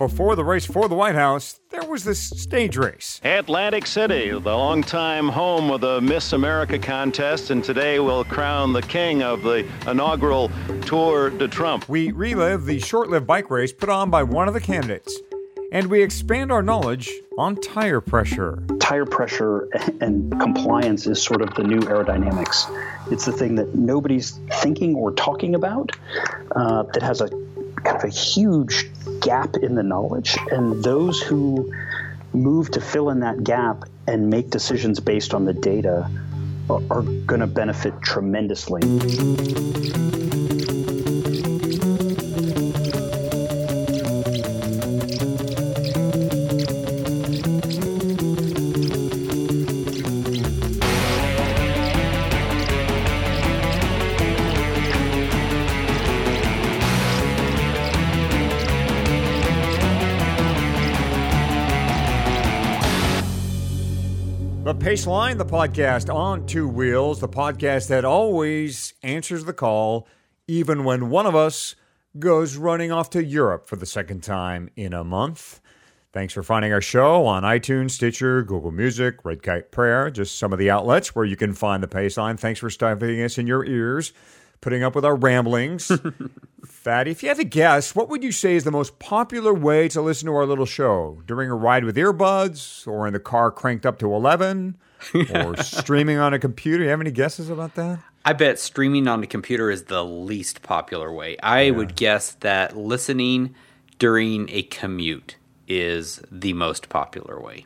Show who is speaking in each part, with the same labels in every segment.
Speaker 1: before the race for the White House, there was this stage race.
Speaker 2: Atlantic City, the longtime home of the Miss America contest, and today we'll crown the king of the inaugural Tour de Trump.
Speaker 1: We relive the short lived bike race put on by one of the candidates, and we expand our knowledge on tire pressure.
Speaker 3: Tire pressure and compliance is sort of the new aerodynamics. It's the thing that nobody's thinking or talking about uh, that has a kind of a huge gap in the knowledge. And those who move to fill in that gap and make decisions based on the data are, are going to benefit tremendously.
Speaker 1: The Paceline, the podcast on two wheels, the podcast that always answers the call, even when one of us goes running off to Europe for the second time in a month. Thanks for finding our show on iTunes, Stitcher, Google Music, Red Kite Prayer, just some of the outlets where you can find the Paceline. Thanks for stuffing us in your ears, putting up with our ramblings. Fatty, if you had to guess, what would you say is the most popular way to listen to our little show? During a ride with earbuds, or in the car cranked up to 11, or streaming on a computer? You have any guesses about that?
Speaker 4: I bet streaming on a computer is the least popular way. I would guess that listening during a commute is the most popular way.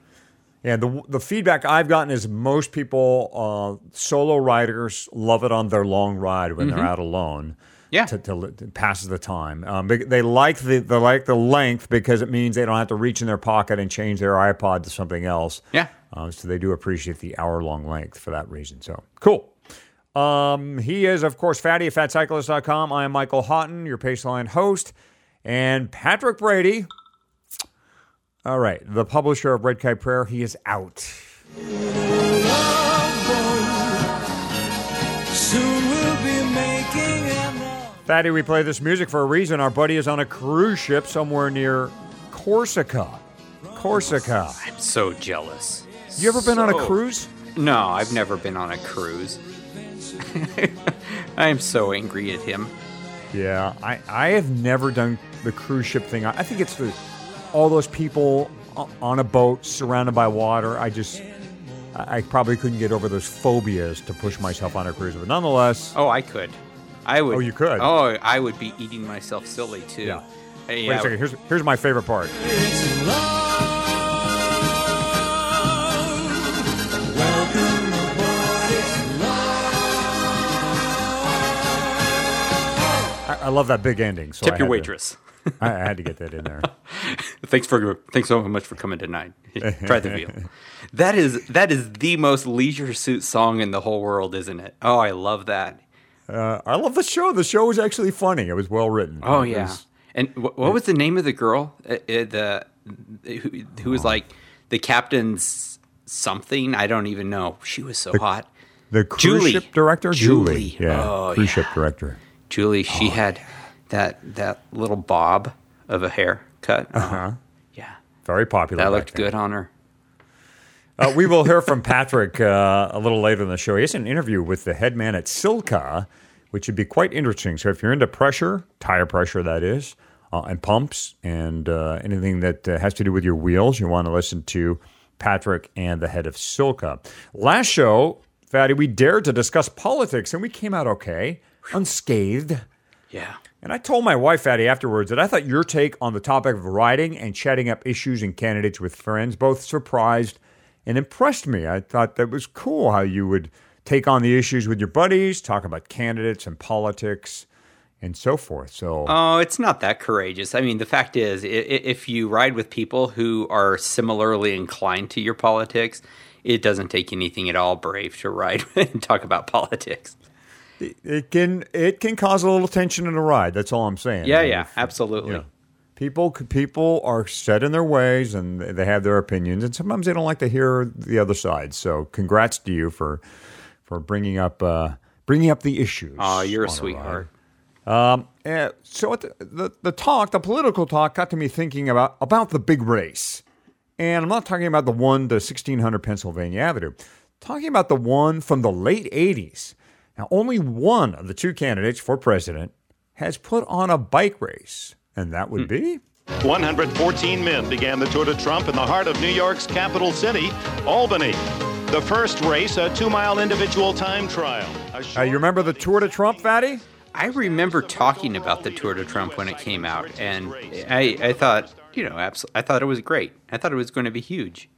Speaker 1: Yeah, the the feedback I've gotten is most people, uh, solo riders, love it on their long ride when they're out alone.
Speaker 4: Yeah.
Speaker 1: to, to, to passes the time. Um, they, they like the they like the length because it means they don't have to reach in their pocket and change their iPod to something else.
Speaker 4: Yeah.
Speaker 1: Uh, so they do appreciate the hour long length for that reason. So cool. Um, he is, of course, Fatty at fatcyclist.com. I am Michael Hotten, your Paceline host, and Patrick Brady. All right, the publisher of Red Kite Prayer, he is out. Fatty, we play this music for a reason. Our buddy is on a cruise ship somewhere near Corsica. Corsica.
Speaker 4: I'm so jealous.
Speaker 1: You ever been on a cruise?
Speaker 4: No, I've never been on a cruise. I am so angry at him.
Speaker 1: Yeah, I, I have never done the cruise ship thing. I, I think it's the all those people on a boat surrounded by water. I just I I probably couldn't get over those phobias to push myself on a cruise. But nonetheless,
Speaker 4: Oh, I could. I would.
Speaker 1: Oh, you could?
Speaker 4: Oh, I would be eating myself silly too.
Speaker 1: Yeah.
Speaker 4: Hey,
Speaker 1: wait a second. Here's here's my favorite part. I, I love that big ending. So I
Speaker 4: Tip your
Speaker 1: had to-
Speaker 4: waitress.
Speaker 1: I, I had to get that in there.
Speaker 4: thanks for thanks so much for coming tonight. Try the wheel. That is that is the most leisure suit song in the whole world, isn't it? Oh, I love that.
Speaker 1: Uh, I love the show. The show was actually funny. It was well written.
Speaker 4: Oh
Speaker 1: It
Speaker 4: yeah.
Speaker 1: was-
Speaker 4: And wh- what was the name of the girl? Uh, uh, the who, who was like the captain's something? I don't even know. She was so hot.
Speaker 1: the cruise
Speaker 4: Julie.
Speaker 1: ship director,
Speaker 4: Julie.
Speaker 1: Yeah,
Speaker 4: Oh,
Speaker 1: cruise
Speaker 4: yeah.
Speaker 1: ship director.
Speaker 4: Julie, she had that that little bob of a haircut. Uh-huh. Yeah.
Speaker 1: Very popular.
Speaker 4: That looked
Speaker 1: then.
Speaker 4: good on her.
Speaker 1: Uh, we will hear from Patrick uh, a little later in the show. He has an interview with the head man at Silca, which would be quite interesting. So if you're into pressure, tire pressure, that is, uh, and pumps, and uh, anything that uh, has to do with your wheels, you want to listen to Patrick and the head of Silca. Last show, Fatty, we dared to discuss politics, and we came out okay, unscathed.
Speaker 4: Yeah.
Speaker 1: And I told my wife, Fatty, afterwards that I thought your take on the topic of riding and chatting up issues and candidates with friends both surprised and impressed me. I thought that was cool how you would take on the issues with your buddies, talk about candidates and politics and so forth. So,
Speaker 4: Oh, it's not that courageous. I mean, the fact is, if you ride with people who are similarly inclined to your politics, it doesn't take anything at all brave to ride and talk about politics.
Speaker 1: It can it can cause a little tension in a ride. That's all I'm saying.
Speaker 4: Yeah,
Speaker 1: And
Speaker 4: yeah,
Speaker 1: if-
Speaker 4: absolutely.
Speaker 1: you know, people people are set in their ways and they have their opinions, and sometimes they don't like to hear the other side. So, congrats to you for for bringing up uh, bringing up the issues.
Speaker 4: Oh, you're a sweetheart.
Speaker 1: Um, uh, so the, the, the talk, the political talk, got to me thinking about about the big race, and I'm not talking about the one to 1600 Pennsylvania Avenue, talking about the one from the late 80s. Now, only one of the two candidates for president has put on a bike race, and that would be.
Speaker 2: 114 men began the Tour de Trump in the heart of New York's capital city, Albany. The first race, a two mile individual time trial.
Speaker 1: Uh, you remember the Tour de Trump, Fatty?
Speaker 4: I remember talking about the Tour de Trump when it came out, and I, I thought, you know, abs- I thought it was great. I thought it was going to be huge.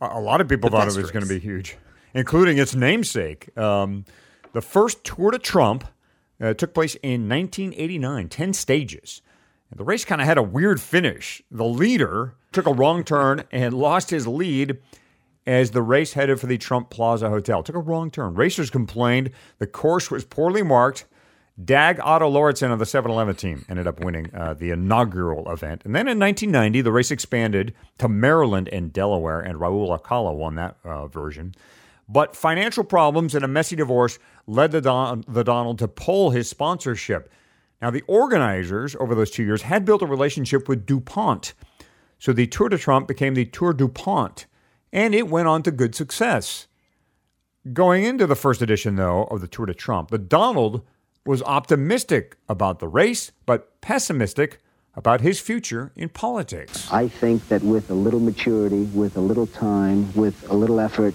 Speaker 1: A, a lot of people
Speaker 4: The
Speaker 1: thought it
Speaker 4: best
Speaker 1: was going to be huge, including its namesake. Um, the first Tour de Trump uh, took place in 1989, 10 stages. And the race kind of had a weird finish. The leader took a wrong turn and lost his lead as the race headed for the Trump Plaza Hotel. Took a wrong turn. Racers complained the course was poorly marked. Dag Otto Lauritzen of the 7 Eleven team ended up winning uh, the inaugural event. And then in 1990, the race expanded to Maryland and Delaware, and Raul Alcala won that uh, version. But financial problems and a messy divorce led the, Don- the Donald to pull his sponsorship. Now, the organizers over those two years had built a relationship with DuPont. So the Tour de Trump became the Tour DuPont, and it went on to good success. Going into the first edition, though, of the Tour de Trump, the Donald was optimistic about the race, but pessimistic about his future in politics.
Speaker 5: I think that with a little maturity, with a little time, with a little effort,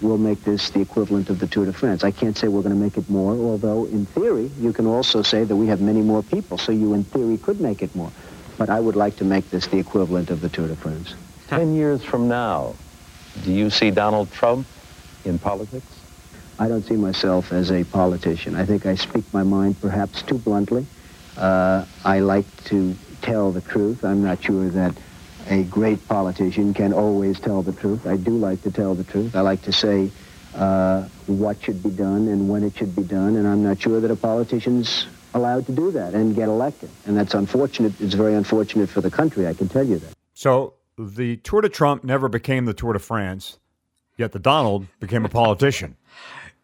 Speaker 5: we'll make this the equivalent of the Tour de France. I can't say we're going to make it more, although in theory, you can also say that we have many more people, so you in theory could make it more. But I would like to make this the equivalent of the Tour de France.
Speaker 6: Ten years from now, do you see Donald Trump in politics?
Speaker 5: I don't see myself as a politician. I think I speak my mind perhaps too bluntly. Uh, I like to tell the truth. I'm not sure that a great politician can always tell the truth. I do like to tell the truth. I like to say uh, what should be done and when it should be done, and I'm not sure that a politician's allowed to do that and get elected. And that's unfortunate. It's very unfortunate for the country, I can tell you that.
Speaker 1: So the Tour de Trump never became the Tour de France, yet the Donald became a politician.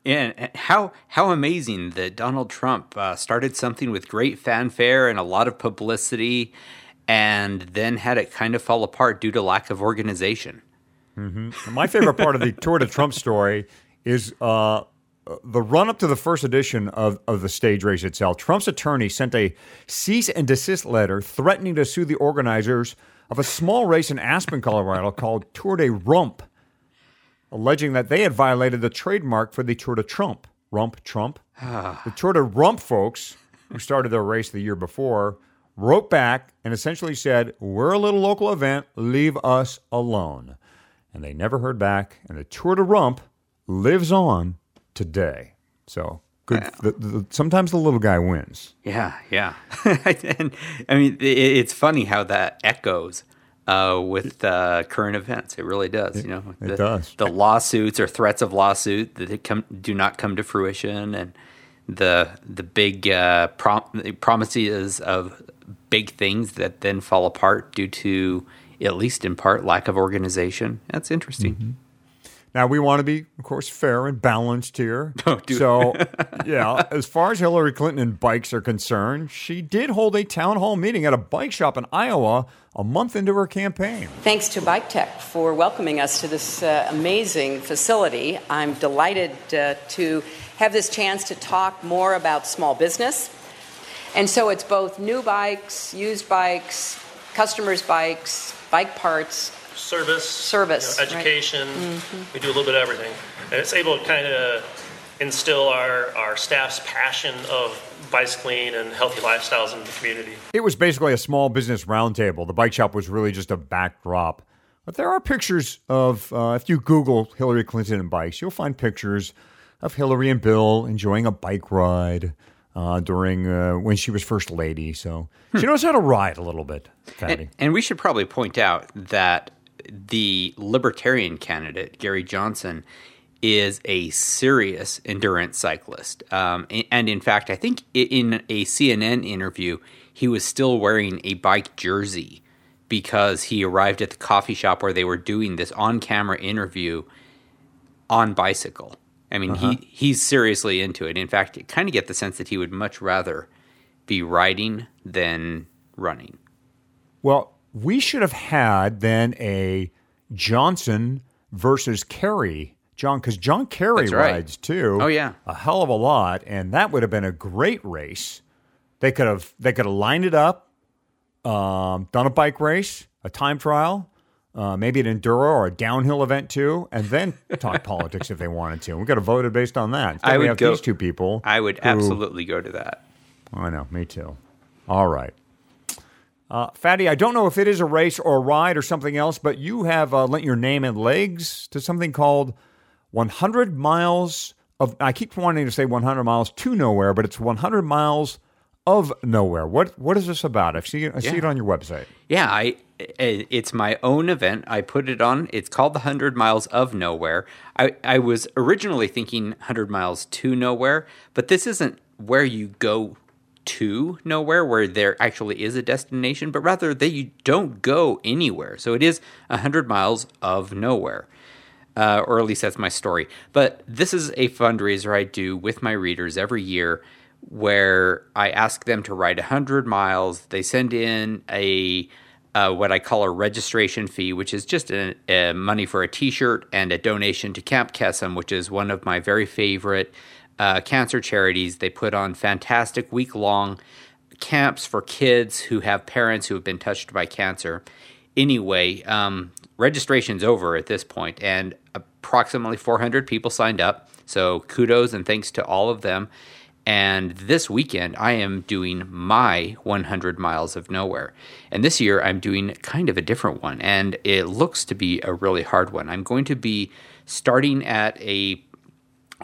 Speaker 4: And how how amazing that Donald Trump uh, started something with great fanfare and a lot of publicity, and then had it kind of fall apart due to lack of organization.
Speaker 1: My favorite part of the Tour de Trump story is uh, the run up to the first edition of, of the stage race itself. Trump's attorney sent a cease and desist letter threatening to sue the organizers of a small race in Aspen, Colorado called Tour de Rump, alleging that they had violated the trademark for the Tour de Trump. Rump Trump. the Tour de Rump folks, who started their race the year before, wrote back and essentially said, We're a little local event, leave us alone. And they never heard back, and the Tour de Rump lives on today. So good. The, the, sometimes the little guy wins.
Speaker 4: Yeah, yeah. and I mean, it, it's funny how that echoes uh, with uh, current events. It really does. you know,
Speaker 1: it
Speaker 4: the,
Speaker 1: does.
Speaker 4: The lawsuits or threats of lawsuit that it come, do not come to fruition, and the the big uh, prom- promises of big things that then fall apart due to, at least in part, lack of organization. That's interesting.
Speaker 1: Now we want to be, of course, fair and balanced here.
Speaker 4: Oh,
Speaker 1: so, yeah, as far as Hillary Clinton and bikes are concerned, she did hold a town hall meeting at a bike shop in Iowa a month into her campaign.
Speaker 7: Thanks to Bike Tech for welcoming us to this uh, amazing facility. I'm delighted uh, to have this chance to talk more about small business. And so it's both new bikes, used bikes, customers' bikes, bike parts.
Speaker 8: service,
Speaker 7: Service,
Speaker 8: you know,
Speaker 7: right.
Speaker 8: education. We do a little bit of everything, and it's able to kind of instill our, our staff's passion of bicycling and healthy lifestyles in the community.
Speaker 1: It was basically a small business roundtable. The bike shop was really just a backdrop. But there are pictures of, uh, if you Google Hillary Clinton and bikes, you'll find pictures of Hillary and Bill enjoying a bike ride uh, during uh, when she was first lady. So she knows how to ride a little bit, Fatty.
Speaker 4: And, and we should probably point out that the libertarian candidate, Gary Johnson, is a serious endurance cyclist. Um, and, and in fact, I think in a CNN interview, he was still wearing a bike jersey because he arrived at the coffee shop where they were doing this on camera interview on bicycle. I mean, he, he's seriously into it. In fact, you kind of get the sense that he would much rather be riding than running.
Speaker 1: Well, we should have had then a Johnson versus Kerry. John, because John Kerry
Speaker 4: right.
Speaker 1: rides too.
Speaker 4: Oh, yeah.
Speaker 1: a hell of a lot, and that would have been a great race. They could have they could have lined it up, um, done a bike race, a time trial, uh, maybe an enduro or a downhill event too, and then talk politics if they wanted to. We could have voted based on that. Instead
Speaker 4: I would
Speaker 1: have
Speaker 4: go-
Speaker 1: these two people.
Speaker 4: I would
Speaker 1: who-
Speaker 4: absolutely go to that.
Speaker 1: I know, me too. All right. Uh, Fatty, I don't know if it is a race or a ride or something else, but you have uh, lent your name and legs to something called 100 miles of. I keep wanting to say 100 miles to nowhere, but it's 100 miles of nowhere. What What is this about? I see it, I see
Speaker 4: Yeah.
Speaker 1: it on your website.
Speaker 4: Yeah, I it's my own event. I put it on. It's called the 100 Miles of Nowhere. I I was originally thinking 100 miles to nowhere, but this isn't where you go to nowhere where there actually is a destination, but rather that you don't go anywhere. So it is 100 miles of nowhere. Uh, or at least that's my story. But this is a fundraiser I do with my readers every year where I ask them to ride 100 miles. They send in a uh, what I call a registration fee, which is just a, a money for a T-shirt and a donation to Camp Kesem, which is one of my very favorite uh, cancer charities. They put on fantastic week-long camps for kids who have parents who have been touched by cancer. Anyway, um, registration's over at this point, and approximately 400 people signed up. So kudos and thanks to all of them. And this weekend, I am doing my 100 miles of nowhere. And this year, I'm doing kind of a different one, and it looks to be a really hard one. I'm going to be starting at a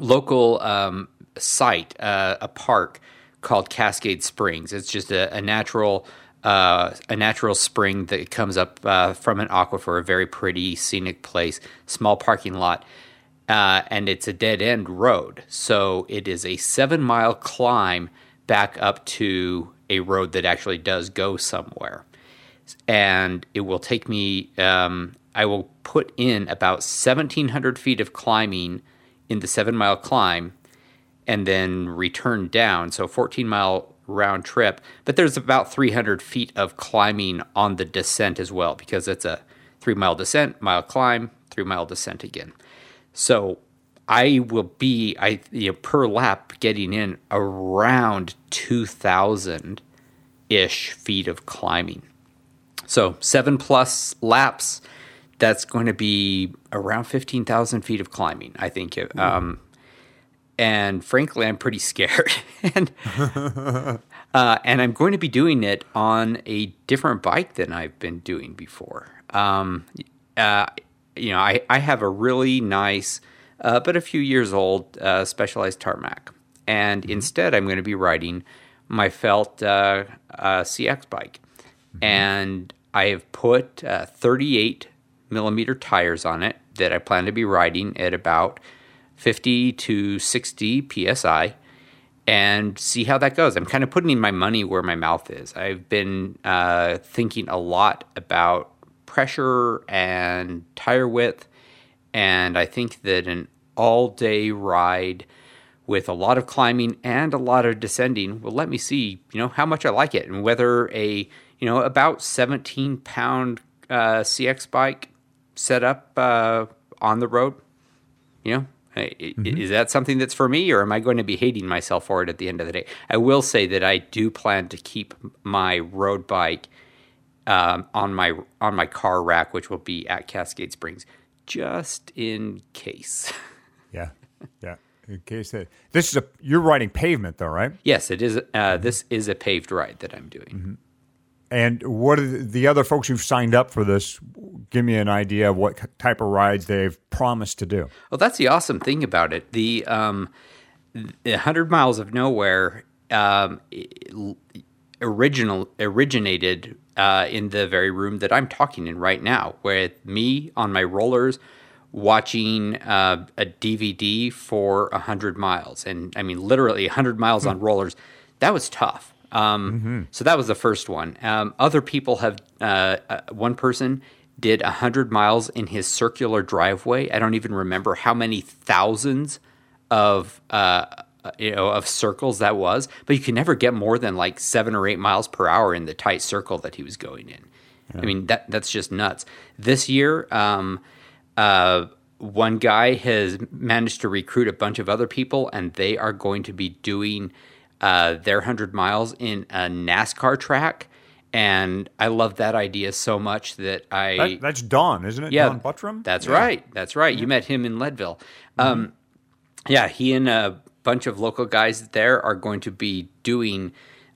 Speaker 4: local um, site, uh, a park called Cascade Springs. It's just a, a natural. Uh, a natural spring that comes up uh, from an aquifer, a very pretty scenic place, small parking lot, uh, and it's a dead end road. So it is a seven mile climb back up to a road that actually does go somewhere. And it will take me um, i will put in about 1700 feet of climbing in the seven mile climb and then return down. So 14 mile round trip but there's about 300 feet of climbing on the descent as well because it's a three mile descent mile climb three mile descent again so I will be I you know, per lap getting in around two thousand ish feet of climbing. So seven plus laps, that's going to be around fifteen thousand feet of climbing. I think. Um, and frankly, I'm pretty scared, and uh, and I'm going to be doing it on a different bike than I've been doing before. Um, uh, you know, I, I have a really nice, uh, but a few years old, uh, Specialized tarmac, and instead I'm going to be riding my felt uh, uh, CX bike, and I have put uh, 38 millimeter tires on it that I plan to be riding at about 50 to 60 psi and see how that goes. I'm kind of putting my money where my mouth is. I've been uh, thinking a lot about pressure and tire width, and I think that an all day ride with a lot of climbing and a lot of descending will let me see, you know, how much I like it. And whether a, you know, about 17 pound uh, CX bike set up uh, on the road, you know, i- is that something that's for me or am I going to be hating myself for it at the end of the day? I will say that I do plan to keep my road bike um, on my on my car rack, which will be at Cascade Springs, just in case.
Speaker 1: Yeah, yeah. In case that this is a you're riding pavement though, right?
Speaker 4: yes, it is. Uh, this is a paved ride that I'm doing.
Speaker 1: And what are the the other folks who've signed up for this? Give me an idea of what type of rides they've promised to do.
Speaker 4: Well, that's the awesome thing about it. The um, the hundred miles of nowhere um, original originated uh, in the very room that I'm talking in right now, with me on my rollers watching uh, a DVD for hundred miles, and I mean literally hundred miles on rollers. That was tough. Um, So that was the first one. Um, other people have. Uh, uh, one person did hundred miles in his circular driveway. I don't even remember how many thousands of uh, you know of circles that was, but you can never get more than like seven or eight miles per hour in the tight circle that he was going in. I mean that that's just nuts. This year, um, uh, one guy has managed to recruit a bunch of other people, and they are going to be doing uh, their hundred miles in a NASCAR track. And I love that idea so much that I
Speaker 1: That, that's Don, isn't it?
Speaker 4: yeah,
Speaker 1: Don Buttram?
Speaker 4: That's
Speaker 1: Yeah.
Speaker 4: right. That's right. You met him in Leadville. Um, yeah, he and a bunch of local guys there are going to be doing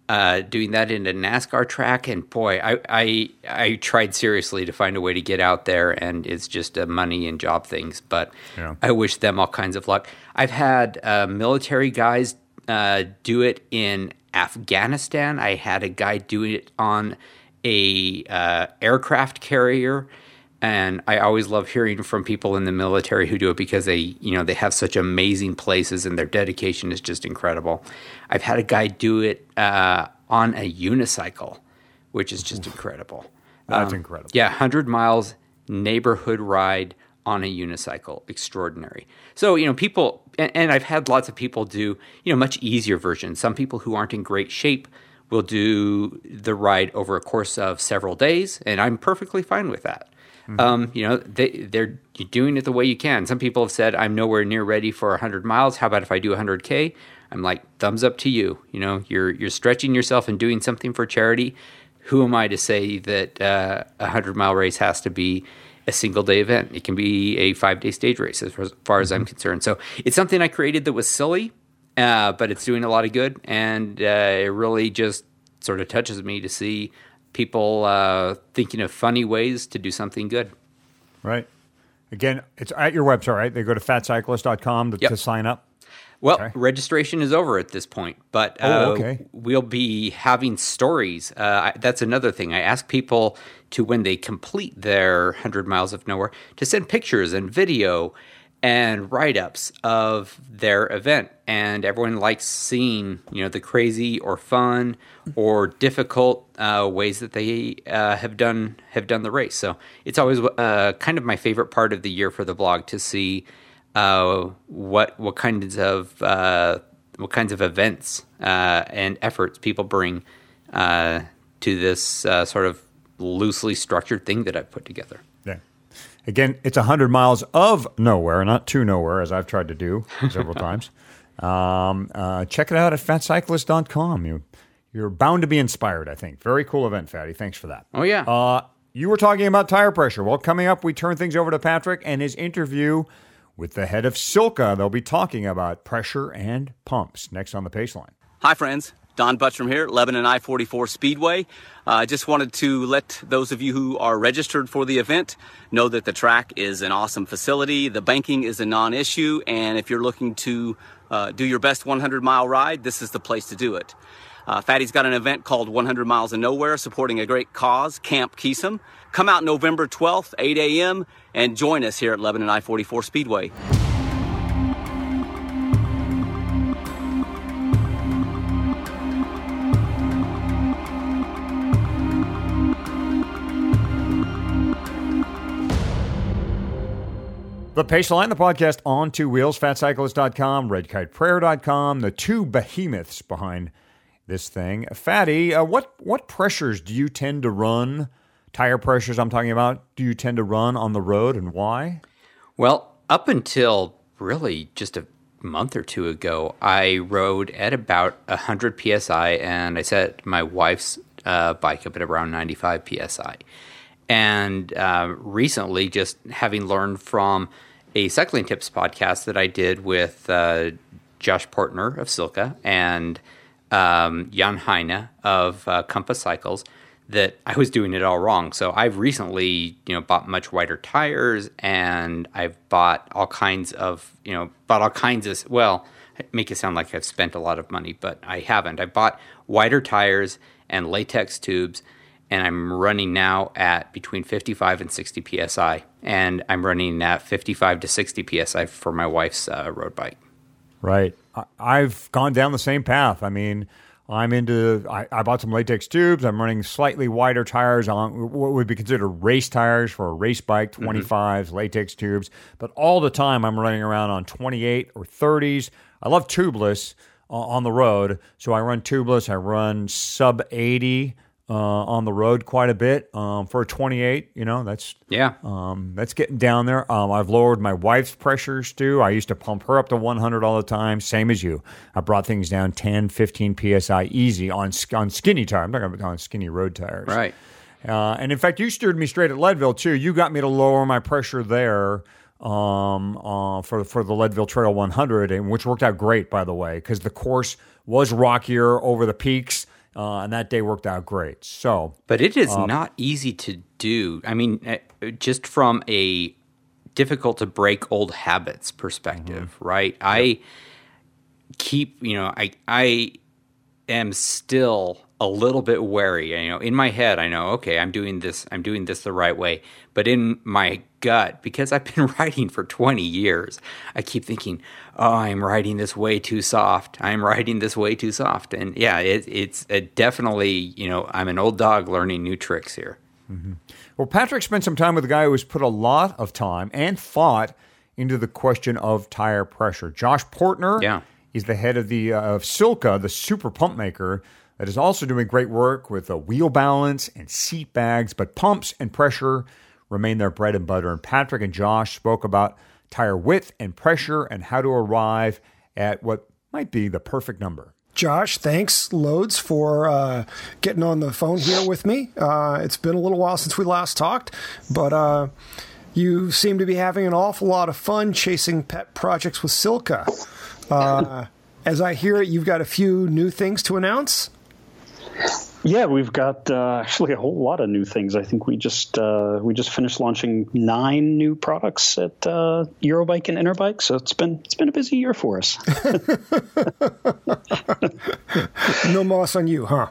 Speaker 4: uh, doing that in a NASCAR track. And boy, I, I I tried seriously to find a way to get out there, and it's just a money and job things. But
Speaker 1: Yeah.
Speaker 4: I wish them all kinds of luck. I've had uh, military guys uh, do it in Afghanistan. I had a guy do it on a uh, aircraft carrier and I always love hearing from people in the military who do it because they, you know, they have such amazing places and their dedication is just incredible. I've had a guy do it uh, on a unicycle, which is just incredible.
Speaker 1: That's incredible.
Speaker 4: Yeah, 100 miles neighborhood ride on a unicycle. Extraordinary. So, you know, people, and, and I've had lots of people do, you know, much easier versions. Some people who aren't in great shape will do the ride over a course of several days, and I'm perfectly fine with that. Um, you know, they, they're doing it the way you can. Some people have said, I'm nowhere near ready for 100 miles. How about if I do 100K? I'm like, thumbs up to you. You know, you're, you're stretching yourself and doing something for charity. Who am I to say that uh, a 100 mile race has to be a single day event? It can be a five day stage race as far, as as I'm concerned. So it's something I created that was silly, uh, but it's doing a lot of good. And uh, it really just sort of touches me to see people uh, thinking of funny ways to do something good.
Speaker 1: Right. Again, it's at your website, right? They go to fatcyclist.com to,
Speaker 4: Yep.
Speaker 1: to sign up.
Speaker 4: Well,
Speaker 1: Okay.
Speaker 4: registration is over at this point, but
Speaker 1: Oh,
Speaker 4: uh,
Speaker 1: okay.
Speaker 4: we'll be having stories. Uh, I- that's another thing. I ask people to, when they complete their 100 miles of nowhere, to send pictures and video and write ups of their event. And everyone likes seeing, you know, the crazy or fun or difficult uh, ways that they uh, have done have done the race. So it's always uh, kind of my favorite part of the year for the blog to see uh, what what kinds of uh, what kinds of events uh, and efforts people bring to this sort of loosely structured thing that I've put together.
Speaker 1: Yeah. Again, it's 100 miles of nowhere, not to nowhere, as I've tried to do several times. Um, uh, check it out at fatcyclist.com. You, you're bound to be inspired, I think. Very cool event, Fatty. Thanks for that.
Speaker 4: Oh yeah,
Speaker 1: Uh, you were talking about tire pressure. Well, coming up, we turn things over to Patrick and his interview with the head of Silca. They'll be talking about pressure and pumps next on the Paceline.
Speaker 9: Hi, friends. Don Butchram here, Lebanon I 44 Speedway. Uh, I just wanted to let those of you who are registered for the event know that the track is an awesome facility. The banking is a non issue, and if you're looking to uh, do your best 100 mile ride, this is the place to do it. Uh, Fatty's got an event called 100 Miles of Nowhere supporting a great cause, Camp Kesem. Come out November 12th, 8 a.m., and join us here at Lebanon I 44 Speedway.
Speaker 1: The Paceline, the podcast on two wheels, fatcyclist.com, redkiteprayer.com, the two behemoths behind this thing. Fatty, uh, what, what pressures do you tend to run, tire pressures I'm talking about, do you tend to run on the road and why?
Speaker 4: Well, up until really just a month or two ago, I rode at about 100 psi and I set my wife's uh, bike up at around 95 psi. And uh, recently, just having learned from a cycling tips podcast that I did with uh, Josh Poertner of Silca and um, Jan Heine of uh, Compass Cycles, that I was doing it all wrong. So I've recently, you know, bought much wider tires, and I've bought all kinds of, you know, bought all kinds of. Well, make it sound like I've spent a lot of money, but I haven't. I bought wider tires and latex tubes, and I'm running now at between 55 and 60 psi, and I'm running at 55 to 60 psi for my wife's uh, road bike.
Speaker 1: Right. I've gone down the same path. I mean, I'm into. I, I, bought some latex tubes. I'm running slightly wider tires on what would be considered race tires for a race bike, 25s, mm-hmm. latex tubes. But all the time, I'm running around on 28 or 30s. I love tubeless uh, on the road, so I run tubeless. I run sub 80 uh, on the road quite a bit um, for a 28. You know, that's
Speaker 4: yeah,
Speaker 1: um, that's getting down there. Um, I've lowered my wife's pressures too. I used to pump her up to 100 all the time, same as you. I brought things down 10, 15 psi easy on on skinny tires. I'm not talking about on skinny road tires,
Speaker 4: right?
Speaker 1: Uh, and in fact, you steered me straight at Leadville too. You got me to lower my pressure there um, uh, for for the Leadville Trail 100, and which worked out great, by the way, because the course was rockier over the peaks uh, and that day worked out great. So,
Speaker 4: but it is um, not easy to do. I mean, uh, just from a difficult to break old habits perspective, mm-hmm. right? I keep, you know, I I am still a little bit wary. You know, in my head, I know, okay, I'm doing this, I'm doing this the right way. But in my gut, because I've been writing for 20 years, I keep thinking, oh, I'm writing this way too soft. I'm writing this way too soft. And yeah, it, it's definitely, you know, I'm an old dog learning new tricks here.
Speaker 1: Mm-hmm. Well, Patrick spent some time with a guy who has put a lot of time and thought into the question of tire pressure. Josh Poertner
Speaker 4: yeah.
Speaker 1: is the head of the uh, of Silca, the super pump maker that is also doing great work with a wheel balance and seat bags, but pumps and pressure remain their bread and butter. And Patrick and Josh spoke about tire width and pressure and how to arrive at what might be the perfect number.
Speaker 10: Josh, thanks loads for uh, getting on the phone here with me. Uh, it's been a little while since we last talked, but uh, you seem to be having an awful lot of fun chasing pet projects with Silca. Uh, as I hear it, you've got a few new things to announce.
Speaker 3: Yeah, we've got uh, actually a whole lot of new things. I think we just uh, we just finished launching nine new products at uh, Eurobike and Interbike, so it's been it's been a busy year for us.
Speaker 10: no moss on you, huh?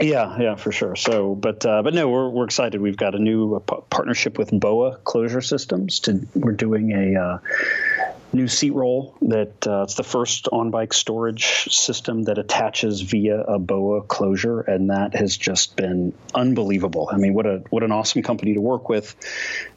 Speaker 3: Yeah, yeah, for sure. So, but uh, but no, we're we're excited. We've got a new uh, partnership with BOA Closure Systems. To we're doing a uh, new seat roll that uh, it's the first on bike storage system that attaches via a BOA closure, and that has just been unbelievable. I mean, what a what an awesome company to work with,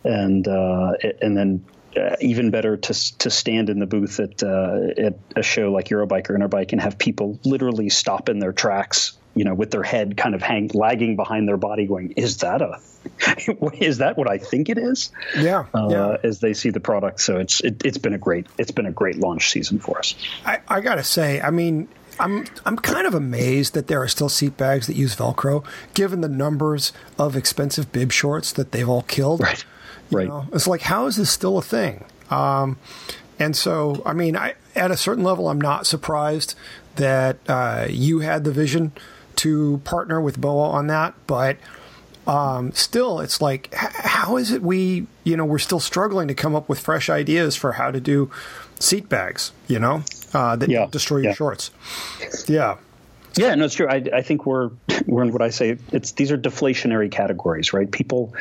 Speaker 3: and uh, and then. Uh, even better to to stand in the booth at uh, at a show like Eurobike or Interbike and have people literally stop in their tracks you know, with their head kind of hang lagging behind their body, going, "Is that a? is that what I think it is?"
Speaker 10: Yeah, uh, yeah.
Speaker 3: As they see the product, so it's it, has been a great it's been a great launch season for us.
Speaker 10: I, I gotta say, I mean, I'm I'm kind of amazed that there are still seat bags that use Velcro, given the numbers of expensive bib shorts that they've all killed.
Speaker 3: Right.
Speaker 10: You
Speaker 3: right.
Speaker 10: Know? It's like, how is this still a thing? Um, and so, I mean, I, at a certain level, I'm not surprised that uh, you had the vision to partner with BOA on that, but um, still, it's like, how is it we, you know, we're still struggling to come up with fresh ideas for how to do seat bags, you know, uh, that yeah. destroy your yeah. shorts. Yeah.
Speaker 3: Yeah, no, it's true. I, I think we're we're in what I say. It's these are deflationary categories, right? People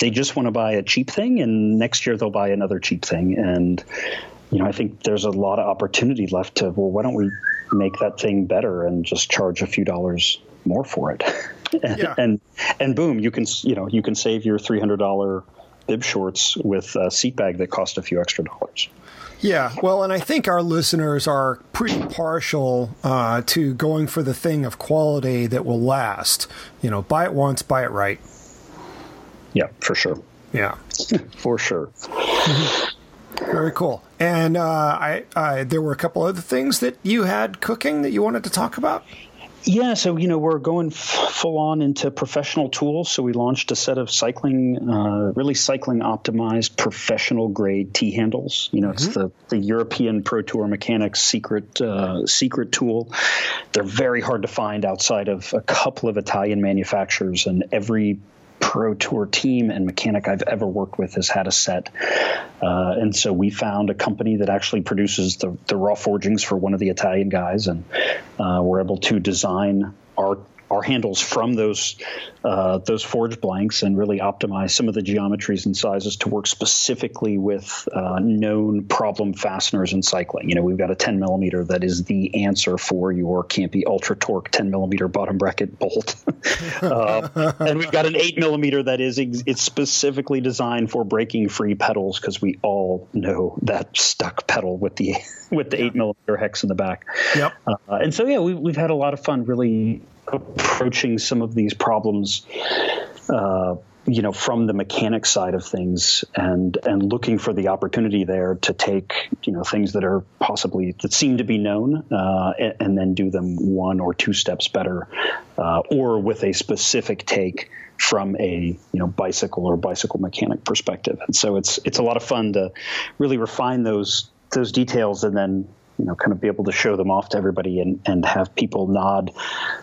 Speaker 3: they just want to buy a cheap thing, and next year they'll buy another cheap thing, and you know, I think there's a lot of opportunity left to, well, why don't we make that thing better and just charge a few dollars more for it? and, yeah. and, and boom, you can, you know, you can save your $300 bib shorts with a seat bag that cost a few extra dollars.
Speaker 10: Yeah, well, and I think our listeners are pretty partial uh, to going for the thing of quality that will last. You know, buy it once, buy it right.
Speaker 3: Yeah, for sure.
Speaker 10: Yeah,
Speaker 3: for sure.
Speaker 10: Very cool. And uh, I, I, there were a couple other things that you had cooking that you wanted to talk about.
Speaker 3: Yeah, so you know we're going f- full on into professional tools. So we launched a set of cycling, uh, really cycling optimized professional grade T handles. You know, mm-hmm. it's the the European Pro Tour Mechanics secret uh, secret tool. They're very hard to find outside of a couple of Italian manufacturers, and every pro tour team and mechanic I've ever worked with has had a set. Uh, and so we found a company that actually produces the, the raw forgings for one of the Italian guys, and uh, we're able to design our our handles from those uh, those forged blanks and really optimize some of the geometries and sizes to work specifically with uh, known problem fasteners in cycling. You know, we've got a 10 millimeter that is the answer for your Campy Ultra Torque 10 millimeter bottom bracket bolt, uh, and we've got an 8 millimeter that is it's specifically designed for breaking free pedals because we all know that stuck pedal with the with the 8 millimeter hex in the back.
Speaker 10: Yep.
Speaker 3: Uh, and so yeah, we, we've had a lot of fun really approaching some of these problems, uh, you know, from the mechanic side of things, and and looking for the opportunity there to take you know things that are possibly that seem to be known, uh, and, and, then do them one or two steps better, uh, or with a specific take from a you know bicycle or bicycle mechanic perspective. And so it's it's a lot of fun to really refine those those details and then you know, kind of be able to show them off to everybody and, and have people nod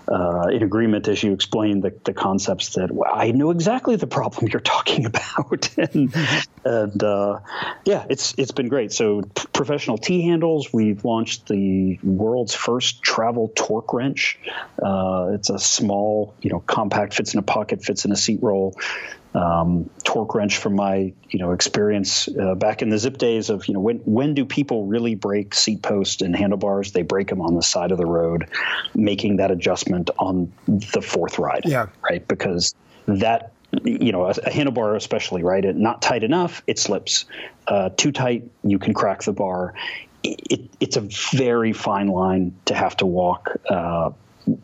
Speaker 3: uh, in agreement as you explain the, the concepts that well, I know exactly the problem you're talking about. and, and uh, yeah, it's it's been great. So professional T handles, we've launched the world's first travel torque wrench. Uh, it's a small, you know, compact, fits in a pocket, fits in a seat roll um, torque wrench from my you know experience uh, back in the Zipp days of you know when when do people really break seat posts and handlebars? They break them on the side of the road making that adjustment on the fourth ride
Speaker 10: yeah.
Speaker 3: right? Because that you know a, a handlebar especially right it not tight enough it slips. Uh, too tight you can crack the bar. It, it's a very fine line to have to walk uh,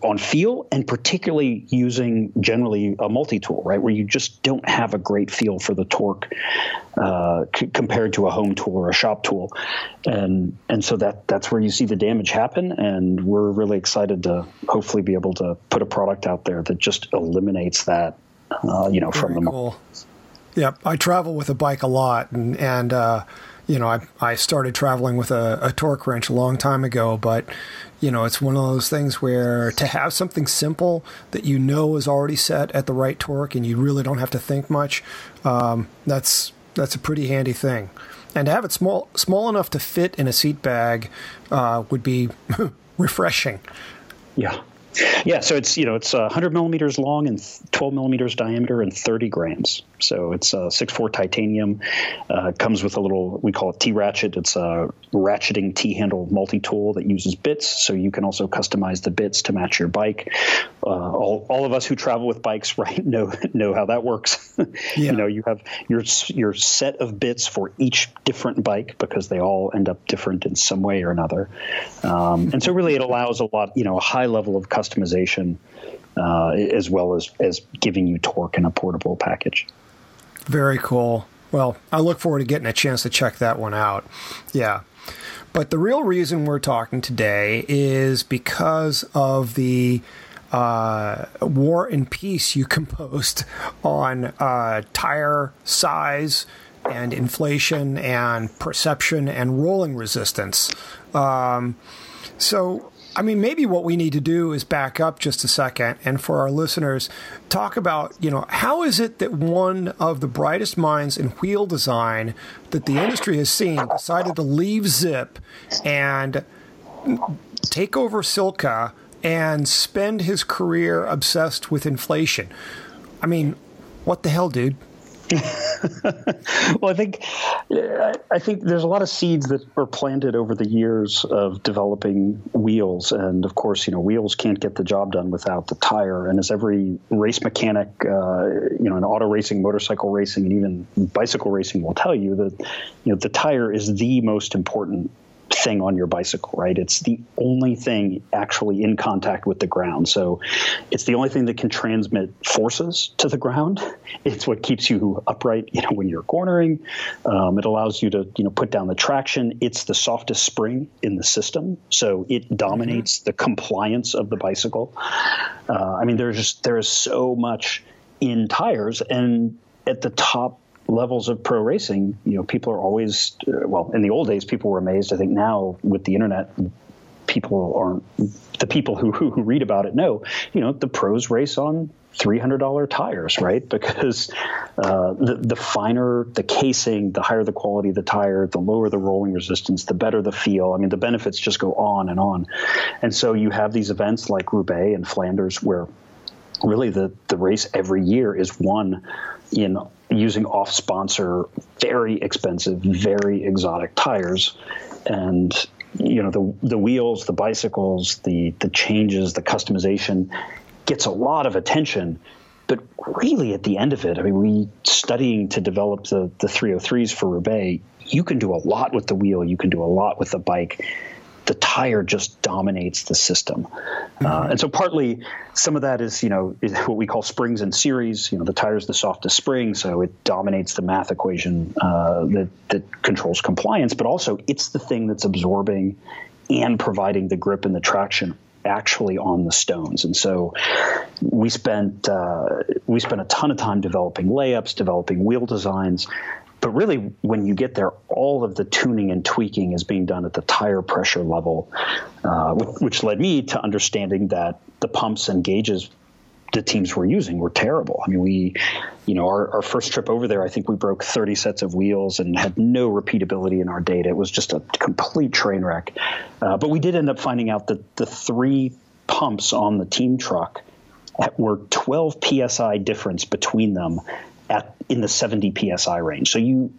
Speaker 3: on feel and particularly using generally a multi-tool, right, where you just don't have a great feel for the torque uh, c- compared to a home tool or a shop tool, and and so that that's where you see the damage happen, and we're really excited to hopefully be able to put a product out there that just eliminates that, uh, you know,
Speaker 10: Very
Speaker 3: from the.
Speaker 10: Cool. Yep, I travel with a bike a lot, and and. Uh, you know, I, I started traveling with a, a torque wrench a long time ago, but you know, it's one of those things where to have something simple that you know is already set at the right torque and you really don't have to think much, um, that's that's a pretty handy thing. And to have it small small enough to fit in a seat bag uh, would be refreshing.
Speaker 3: Yeah. Yeah, so it's you know it's uh, 100 millimeters long and 12 millimeters diameter and 30 grams. So it's a six four titanium. Uh, comes with a little we call it T ratchet. It's a ratcheting T handle multi tool that uses bits, so you can also customize the bits to match your bike. Uh, all, all of us who travel with bikes, right, know know how that works. yeah. You know, you have your your set of bits for each different bike because they all end up different in some way or another. Um, and so really, it allows a lot, you know, a high level of customization uh, as well as as giving you torque in a portable package.
Speaker 10: Very cool. Well, I look forward to getting a chance to check that one out. Yeah. But the real reason we're talking today is because of the uh, War and Peace you composed on uh, tire size and inflation and perception and rolling resistance. Um, so I mean, maybe what we need to do is back up just a second and for our listeners, talk about, you know, how is it that one of the brightest minds in wheel design that the industry has seen decided to leave Zipp and take over Silca and spend his career obsessed with inflation? I mean, what the hell, dude?
Speaker 3: well, I think I think there's a lot of seeds that were planted over the years of developing wheels, and of course, you know, wheels can't get the job done without the tire. And as every race mechanic, uh, you know, in auto racing, motorcycle racing, and even bicycle racing will tell you that you know the tire is the most important thing on your bicycle, right? It's the only thing actually in contact with the ground. So it's the only thing that can transmit forces to the ground. It's what keeps you upright, you know, when you're cornering. Um, it allows you to, you know, put down the traction. It's the softest spring in the system, so it dominates mm-hmm. the compliance of the bicycle. Uh, I mean, there's just there is so much in tires, and at the top levels of pro racing, you know, people are always, uh, well, in the old days, people were amazed. I think now with the internet, people aren't, the people who, who, read about it know, you know, the pros race on $300 tires, right? Because uh, the, the finer the casing, the higher the quality of the tire, the lower the rolling resistance, the better the feel. I mean, the benefits just go on and on. And so you have these events like Roubaix and Flanders where really the the race every year is won in using off sponsor, very expensive, very exotic tires, and you know the the wheels, the bicycles, the the changes, the customization gets a lot of attention. But really, at the end of it, I mean, we studying to develop the the 303s for Roubaix. You can do a lot with the wheel. You can do a lot with the bike the tire just dominates the system. Mm-hmm. Uh, and so partly some of that is, you know, is what we call springs in series. You know, the tire is the softest spring, so it dominates the math equation uh, that, that controls compliance, but also it's the thing that's absorbing and providing the grip and the traction actually on the stones. And so we spent uh, we spent a ton of time developing layups, developing wheel designs, but really, when you get there, all of the tuning and tweaking is being done at the tire pressure level, uh, which led me to understanding that the pumps and gauges the teams were using were terrible. I mean, we, you know, our, our first trip over there, I think we broke 30 sets of wheels and had no repeatability in our data. It was just a complete train wreck. Uh, but we did end up finding out that the three pumps on the team truck were 12 psi difference between them at in the 70 psi range. So you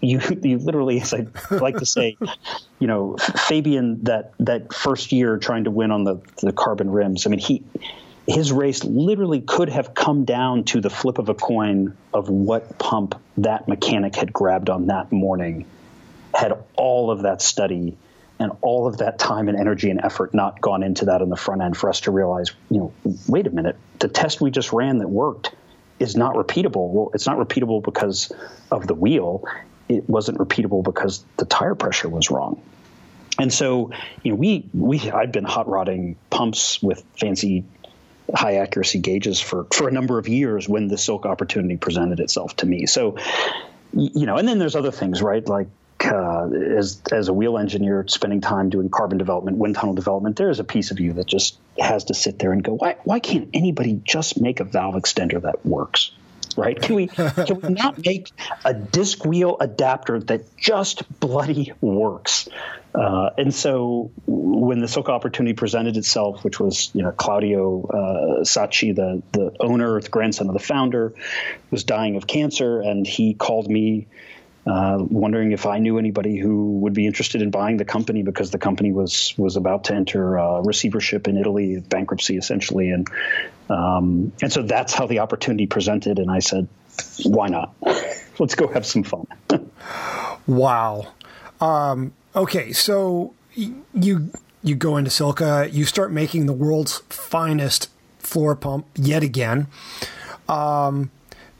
Speaker 3: you you literally, as I like to say, you know, Fabian that that first year trying to win on the the carbon rims. I mean, he his race literally could have come down to the flip of a coin of what pump that mechanic had grabbed on that morning. Had all of that study and all of that time and energy and effort not gone into that on the front end for us to realize, you know, wait a minute, the test we just ran that worked is not repeatable. Well, it's not repeatable because of the wheel. It wasn't repeatable because the tire pressure was wrong. And so, you know, we we I'd been hot rodding pumps with fancy high accuracy gauges for for a number of years when the Silca opportunity presented itself to me. So, you know, and then there's other things, right? Like uh, as as a wheel engineer spending time doing carbon development, wind tunnel development, there is a piece of you that just has to sit there and go, why why can't anybody just make a valve extender that works? Right? Can we can we not make a disc wheel adapter that just bloody works? Uh, and so when the Silca opportunity presented itself, which was you know Claudio uh, Sacchi, the the owner, the grandson of the founder, was dying of cancer, and he called me uh, wondering if I knew anybody who would be interested in buying the company because the company was was about to enter uh, receivership in Italy, bankruptcy essentially, and um, and so that's how the opportunity presented. And I said, why not? Let's go have some fun.
Speaker 10: wow. Um, okay, so you you go into Silca, you start making the world's finest floor pump yet again, um,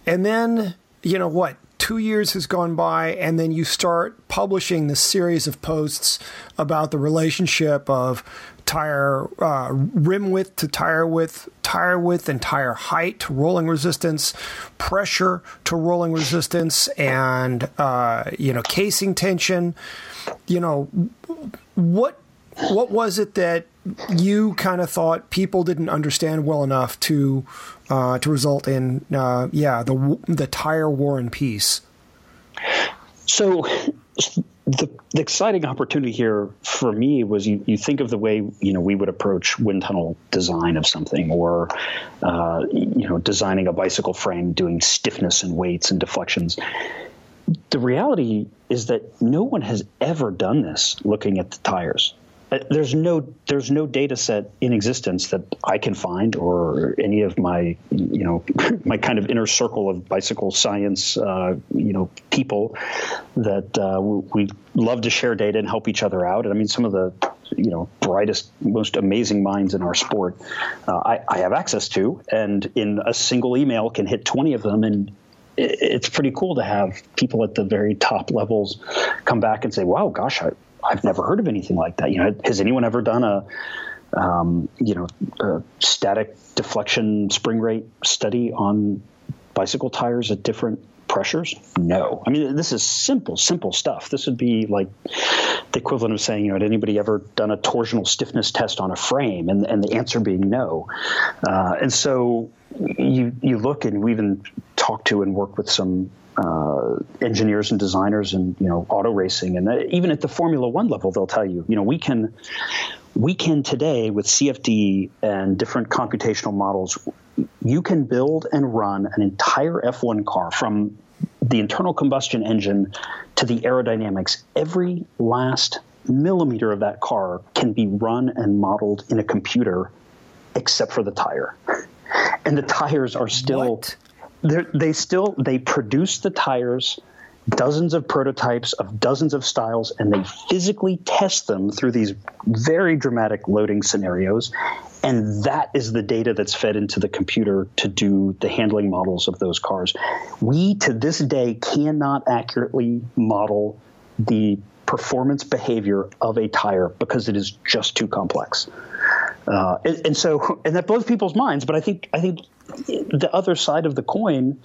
Speaker 10: and then you know what? Two years has gone by, and then you start publishing this series of posts about the relationship of tire uh, rim width to tire width, tire width and tire height to rolling resistance, pressure to rolling resistance, and uh, you know casing tension. You know what what was it that you kind of thought people didn't understand well enough to uh, to result in uh, yeah the the tire war and peace.
Speaker 3: So the, the, exciting opportunity here for me was you, you think of the way you know we would approach wind tunnel design of something or uh, you know designing a bicycle frame doing stiffness and weights and deflections the reality is that no one has ever done this looking at the tires there's no there's no data set in existence that I can find or any of my you know my kind of inner circle of bicycle science uh, you know people that uh, we love to share data and help each other out. And I mean some of the you know brightest most amazing minds in our sport uh, I, I have access to and in a single email can hit 20 of them and it's pretty cool to have people at the very top levels come back and say, "Wow, gosh, I, I've never heard of anything like that. You know, has anyone ever done a, um, you know, a static deflection spring rate study on bicycle tires at different pressures? No. I mean, this is simple, simple stuff. This would be like the equivalent of saying, you know, had anybody ever done a torsional stiffness test on a frame? And, and the answer being no. Uh, and so you you look and we even talked to and worked with some uh, engineers and designers and you know auto racing and even at the Formula One level, they'll tell you you know we can we can today with CFD and different computational models you can build and run an entire F1 car from the internal combustion engine to the aerodynamics. Every last millimeter of that car can be run and modeled in a computer except for the tire. And the tires are still they still they produce the tires dozens of prototypes of dozens of styles and they physically test them through these very dramatic loading scenarios. And that is the data that's fed into the computer to do the handling models of those cars. We to this day cannot accurately model the performance behavior of a tire because it is just too complex. Uh, and, and so and that blows people's minds but i think i think the other side of the coin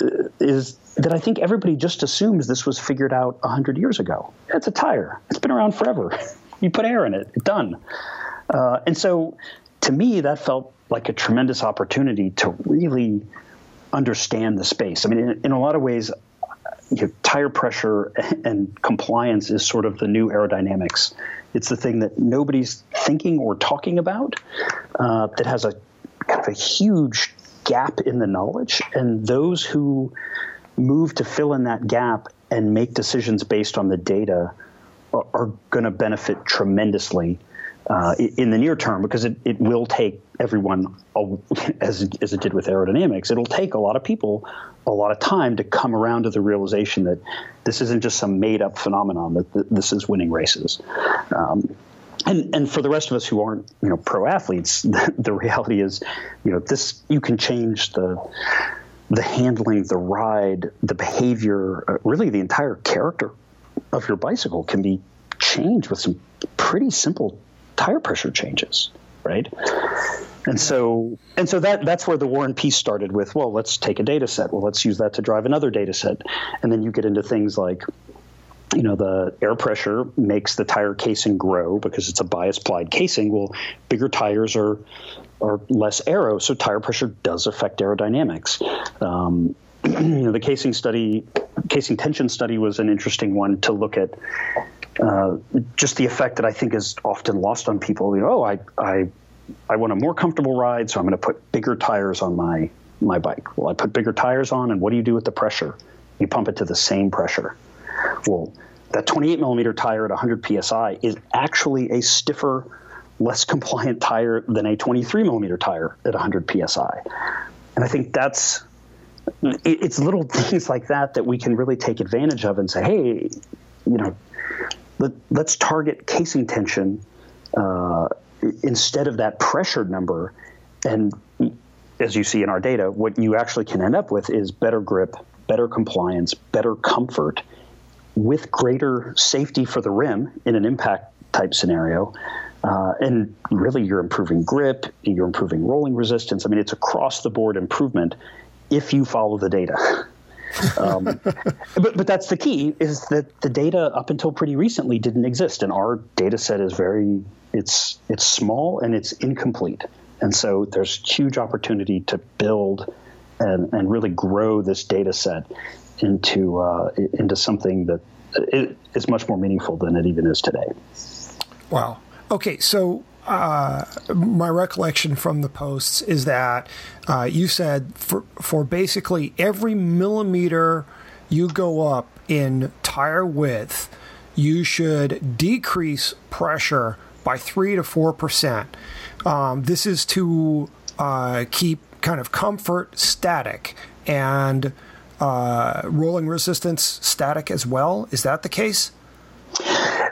Speaker 3: uh, is that I think everybody just assumes this was figured out 100 years ago. It's a tire. It's been around forever. you put air in it, done. Uh, and so to me, that felt like a tremendous opportunity to really understand the space. I mean, in, in a lot of ways, you know, tire pressure and compliance is sort of the new aerodynamics. It's the thing that nobody's thinking or talking about uh, that has a kind of a huge gap in the knowledge. And those who move to fill in that gap and make decisions based on the data are, are going to benefit tremendously uh, in the near term because it, it will take everyone, as, as it did with aerodynamics, it'll take a lot of people a lot of time to come around to the realization that this isn't just some made up phenomenon, that this is winning races. Um, and and for the rest of us who aren't you know pro athletes, the, the reality is, you know, this you can change the the handling, the ride, the behavior, uh, really the entire character of your bicycle can be changed with some pretty simple tire pressure changes, right? And so, and so that that's where the War and Peace started with. Well, let's take a data set. Well, let's use that to drive another data set, and then you get into things like, you know, the air pressure makes the tire casing grow because it's a bias plied casing. Well, bigger tires are are less aero, so tire pressure does affect aerodynamics. Um, you know, the casing study, casing tension study, was an interesting one to look at. Uh, just the effect that I think is often lost on people. You know, oh, I I I want a more comfortable ride, so I'm going to put bigger tires on my my bike. Well, I put bigger tires on, and what do you do with the pressure? You pump it to the same pressure. Well, that 28 millimeter tire at 100 psi is actually a stiffer less compliant tire than a 23 millimeter tire at 100 psi. And I think that's it's little things like that that we can really take advantage of and say, hey, you know, let, us target casing tension uh, instead of that pressured number. And as you see in our data, what you actually can end up with is better grip, better compliance, better comfort with greater safety for the rim in an impact type scenario uh, and really, you're improving grip, you're improving rolling resistance. I mean, it's across the board improvement if you follow the data. um, but but that's the key is that the data up until pretty recently didn't exist, and our data set is very it's it's small and it's incomplete, and so there's huge opportunity to build and and really grow this data set into uh, into something that is much more meaningful than it even is today.
Speaker 10: Wow. Okay, so uh, my recollection from the posts is that uh, you said for for basically every millimeter you go up in tire width, you should decrease pressure by three to four percent. Um, this is to uh, keep kind of comfort static and uh, rolling resistance static as well. Is that the case?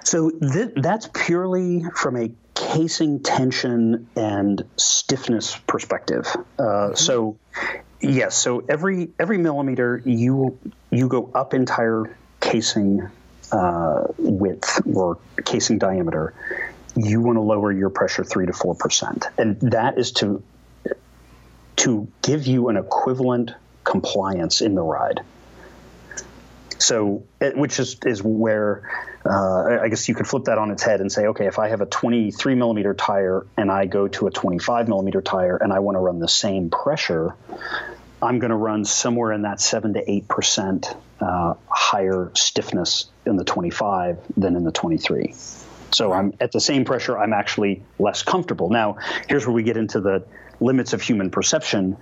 Speaker 3: So th- that's purely from a casing tension and stiffness perspective. Uh, mm-hmm. So yes, so every every millimeter you you go up entire casing uh, width or casing diameter, you want to lower your pressure three to four percent, and that is to to give you an equivalent compliance in the ride. So, which is is where uh, I guess you could flip that on its head and say, okay, if I have a 23 millimeter tire and I go to a 25 millimeter tire and I want to run the same pressure, I'm going to run somewhere in that seven to eight percent uh, higher stiffness in the 25 than in the 23. So I'm at the same pressure. I'm actually less comfortable. Now, here's where we get into the limits of human perception.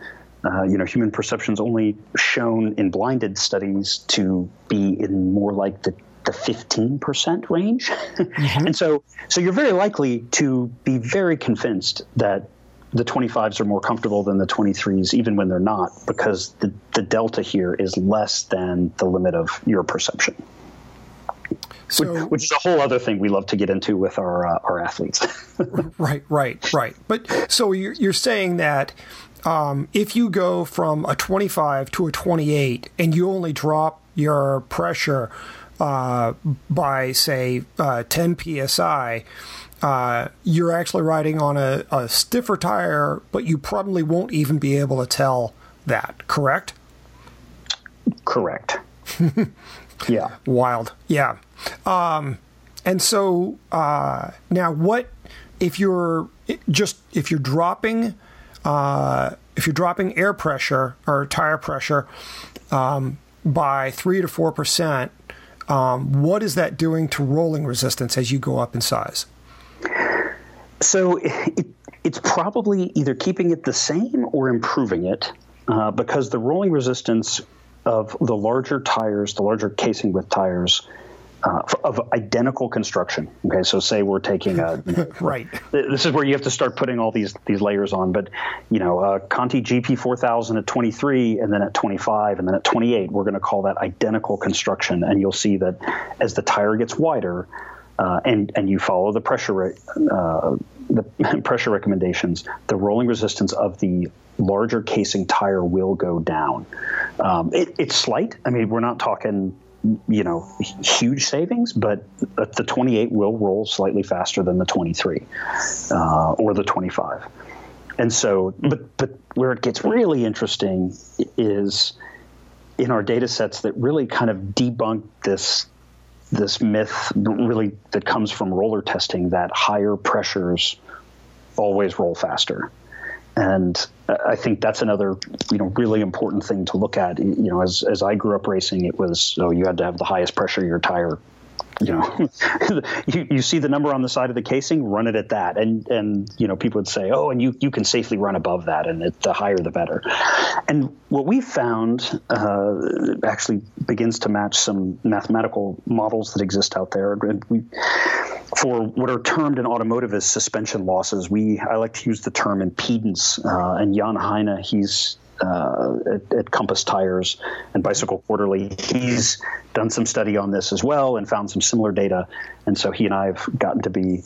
Speaker 3: Uh, you know, human perception's only shown in blinded studies to be in more like the the 15% range. Mm-hmm. and so so you're very likely to be very convinced that the 25s are more comfortable than the 23s even when they're not because the, the delta here is less than the limit of your perception. So, which, which, is a whole other thing we love to get into with our uh, our athletes.
Speaker 10: right, right, right. But so you're, you're saying that um, if you go from a 25 to a 28 and you only drop your pressure uh, by say uh, 10 psi, uh, you're actually riding on a, a stiffer tire, but you probably won't even be able to tell that. Correct?
Speaker 3: Correct. yeah.
Speaker 10: Wild. Yeah. Um, and so uh, now, what if you're just if you're dropping uh, if you're dropping air pressure or tire pressure um, by three to four percent? Um, what is that doing to rolling resistance as you go up in size?
Speaker 3: So it, it's probably either keeping it the same or improving it, uh, because the rolling resistance of the larger tires, the larger casing width tires, uh, of identical construction. Okay, so say we're taking a
Speaker 10: right.
Speaker 3: This is where you have to start putting all these these layers on. But you know, uh, Conti GP 4000 at 23, and then at 25, and then at 28, we're going to call that identical construction. And you'll see that as the tire gets wider, uh, and and you follow the pressure uh, the pressure recommendations, the rolling resistance of the larger casing tire will go down. Um, it, it's slight. I mean, we're not talking you know huge savings, but the 28 will roll slightly faster than the 23 uh, or the 25. And so, but but where it gets really interesting is in our data sets that really kind of debunk this this myth really that comes from roller testing that higher pressures always roll faster. And I think that's another, you know, really important thing to look at. You know, as as I grew up racing, it was oh, you had to have the highest pressure your tire you know, you, you see the number on the side of the casing, run it at that. And, and, you know, people would say, oh, and you, you can safely run above that. And it, the higher, the better. And what we found uh, actually begins to match some mathematical models that exist out there. And we, for what are termed in automotive as suspension losses, we, I like to use the term impedance. Uh, and Jan Heine, he's uh, at, at, Compass Tires and Bicycle Quarterly. He's done some study on this as well and found some similar data. And so he and I have gotten to be,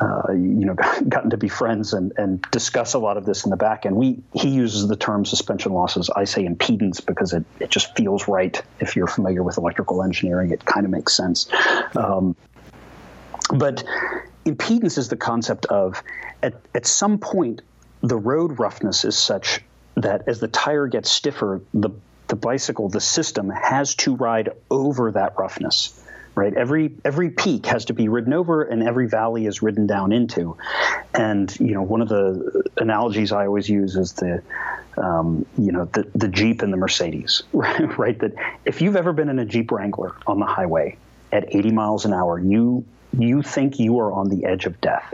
Speaker 3: uh, you know, gotten to be friends and, and discuss a lot of this in the back end. We he uses the term suspension losses. I say impedance because it, it just feels right. If you're familiar with electrical engineering, it kind of makes sense. Um, but impedance is the concept of at, at some point the road roughness is such that as the tire gets stiffer, the the bicycle, the system has to ride over that roughness. Right, every every peak has to be ridden over, and every valley is ridden down into. And you know, one of the analogies I always use is the um, you know the the Jeep and the Mercedes. Right, right. That if you've ever been in a Jeep Wrangler on the highway at 80 miles an hour, you you think you are on the edge of death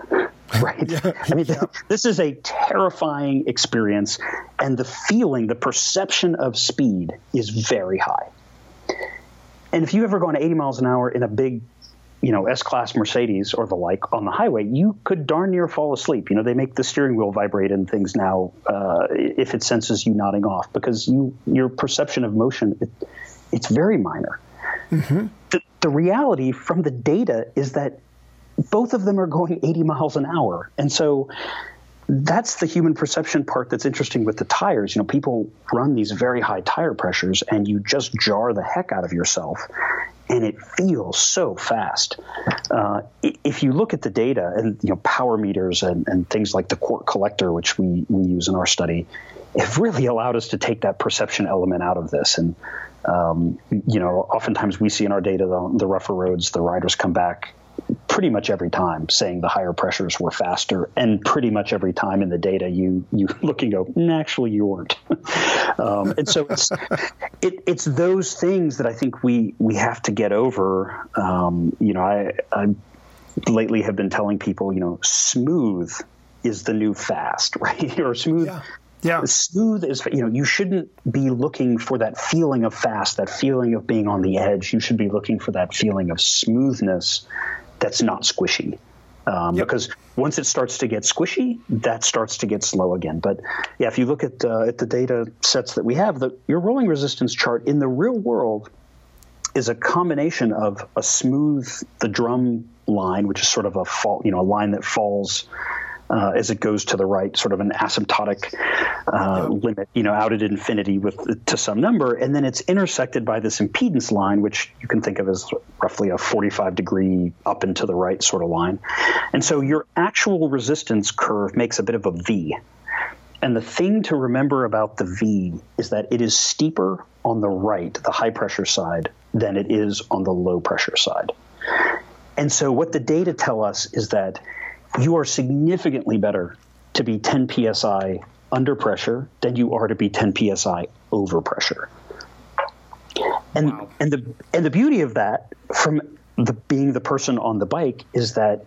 Speaker 3: right? Yeah. I mean, yeah. this is a terrifying experience, and the feeling, the perception of speed is very high. And if you've ever gone 80 miles an hour in a big, you know, S-class Mercedes or the like on the highway, you could darn near fall asleep. You know, they make the steering wheel vibrate and things now uh, if it senses you nodding off because you your perception of motion it, it's very minor. Mm-hmm. The, the reality from the data is that both of them are going 80 miles an hour. And so that's the human perception part that's interesting with the tires. You know, people run these very high tire pressures and you just jar the heck out of yourself and it feels so fast. Uh, if you look at the data and you know power meters and, and things like the Quarq Qollector, which we, we use in our study, have really allowed us to take that perception element out of this. And um, you know, oftentimes we see in our data the, the rougher roads, the riders come back pretty much every time saying the higher pressures were faster, and pretty much every time in the data you you look and go, actually you weren't. um, and so it's it, it's those things that I think we we have to get over. Um, you know, I, I lately have been telling people, you know, smooth is the new fast, right? or smooth.
Speaker 10: Yeah. Yeah.
Speaker 3: Smooth is, you know, you shouldn't be looking for that feeling of fast, that feeling of being on the edge. You should be looking for that feeling of smoothness that's not squishy. Um, yep. Because once it starts to get squishy, that starts to get slow again. But yeah, if you look at uh, at the data sets that we have, the, your rolling resistance chart in the real world is a combination of a smooth the drum line, which is sort of a fall, you know, a line that falls uh, as it goes to the right, sort of an asymptotic uh, limit, you know, out at infinity with to some number, and then it's intersected by this impedance line, which you can think of as roughly a 45 degree up and to the right sort of line. And so your actual resistance curve makes a bit of a V. And the thing to remember about the V is that it is steeper on the right, the high pressure side, than it is on the low pressure side. And so what the data tell us is that you are significantly better to be 10 psi under pressure than you are to be 10 psi over pressure. And wow. and the and the beauty of that from the being the person on the bike is that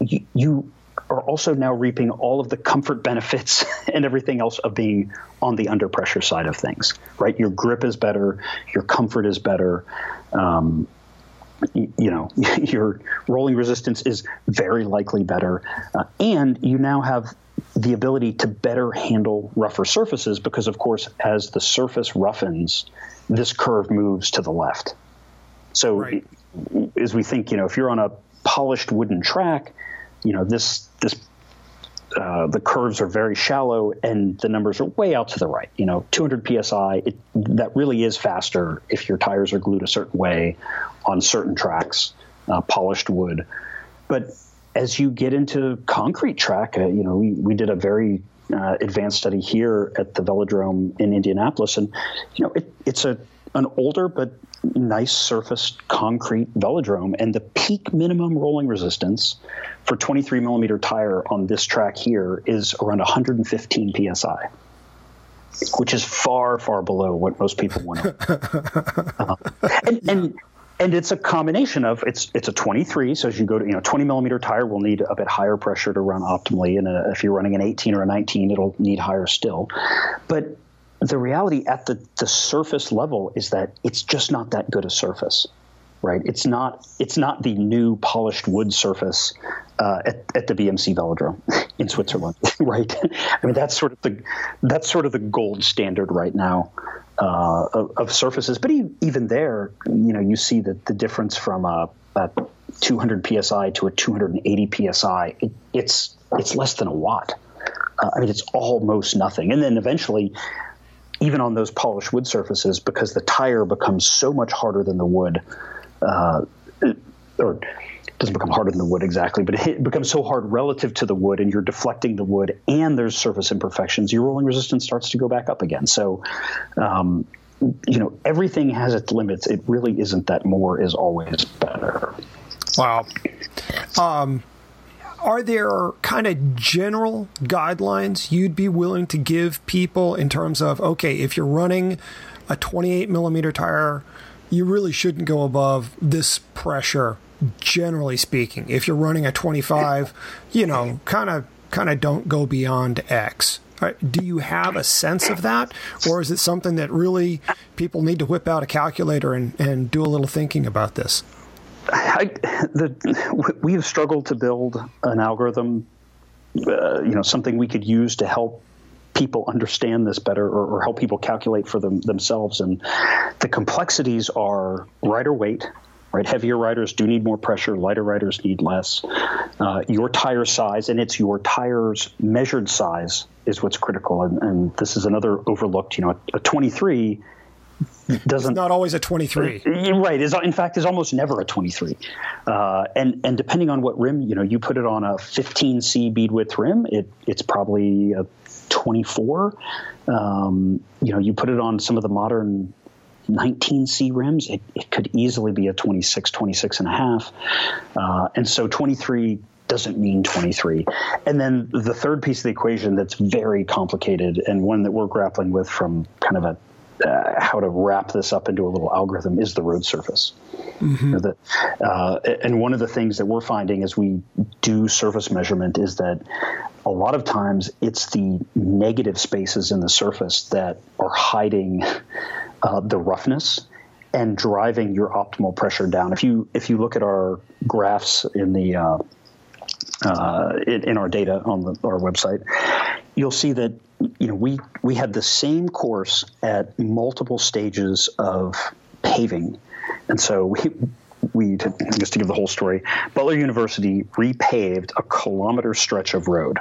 Speaker 3: you, you are also now reaping all of the comfort benefits and everything else of being on the under pressure side of things, right? Your grip is better, your comfort is better. Um, you know your rolling resistance is very likely better uh, and you now have the ability to better handle rougher surfaces because of course as the surface roughens this curve moves to the left so right. as we think you know if you're on a polished wooden track you know this this uh, the curves are very shallow and the numbers are way out to the right. You know, 200 psi. It, that really is faster if your tires are glued a certain way on certain tracks, uh, polished wood. But as you get into concrete track, uh, you know, we, we did a very uh, advanced study here at the Velodrome in Indianapolis, and you know, it, it's a an older but nice surfaced concrete velodrome, and the peak minimum rolling resistance for 23 millimeter tire on this track here is around 115 psi, which is far, far below what most people want. uh, and, and and it's a combination of it's it's a 23 so as you go to you know 20 millimeter tire will need a bit higher pressure to run optimally and a, if you're running an 18 or a 19 it'll need higher still but the reality at the, the surface level is that it's just not that good a surface right? It's not it's not the new polished wood surface uh, at, at the BMC Velodrome in Switzerland right? I mean that's sort of the that's sort of the gold standard right now uh, of, of, surfaces. But even there you know you see that the difference from a, a 200 psi to a 280 psi it, it's it's less than a watt. Uh, I mean it's almost nothing. And then eventually even on those polished wood surfaces because the tire becomes so much harder than the wood, uh, or doesn't become harder than the wood exactly, but it becomes so hard relative to the wood, and you're deflecting the wood, and there's surface imperfections. Your rolling resistance starts to go back up again. So, um, you know, everything has its limits. It really isn't that more is always better.
Speaker 10: Wow. Um, are there kind of general guidelines you'd be willing to give people in terms of okay, if you're running a 28 millimeter tire, you really shouldn't go above this pressure. Generally speaking, if you're running a 25, you know, kind of kind of don't go beyond X. Uh, do you have a sense of that, or is it something that really people need to whip out a calculator and, and do a little thinking about this?
Speaker 3: I, the, we have struggled to build an algorithm, uh, you know, something we could use to help people understand this better or, or help people calculate for them themselves. And the complexities are rider weight, right? Heavier riders do need more pressure, lighter riders need less. Uh, your tire size, and it's your tire's measured size, is what's critical. And, and this is another overlooked, you know, a 23 doesn't
Speaker 10: it's not always a 23
Speaker 3: right. Is in fact is almost never a 23 uh, and and depending on what rim you know you put it on a 15c bead width rim it it's probably a 24 um, you know you put it on some of the modern 19c rims it, it could easily be a 26 26 and a half. Uh, and so 23 doesn't mean 23 and then the third piece of the equation that's very complicated and one that we're grappling with from kind of a uh, how to wrap this up into a little algorithm is the road surface. Mm-hmm. You know, the, uh, and one of the things that we're finding as we do surface measurement is that a lot of times it's the negative spaces in the surface that are hiding uh, the roughness and driving your optimal pressure down. If you if you look at our graphs in the uh, uh, in, in, our data on the, our website, you'll see that you know we we had the same course at multiple stages of paving, and so we. We, just to give the whole story, Butler University repaved a kilometer stretch of road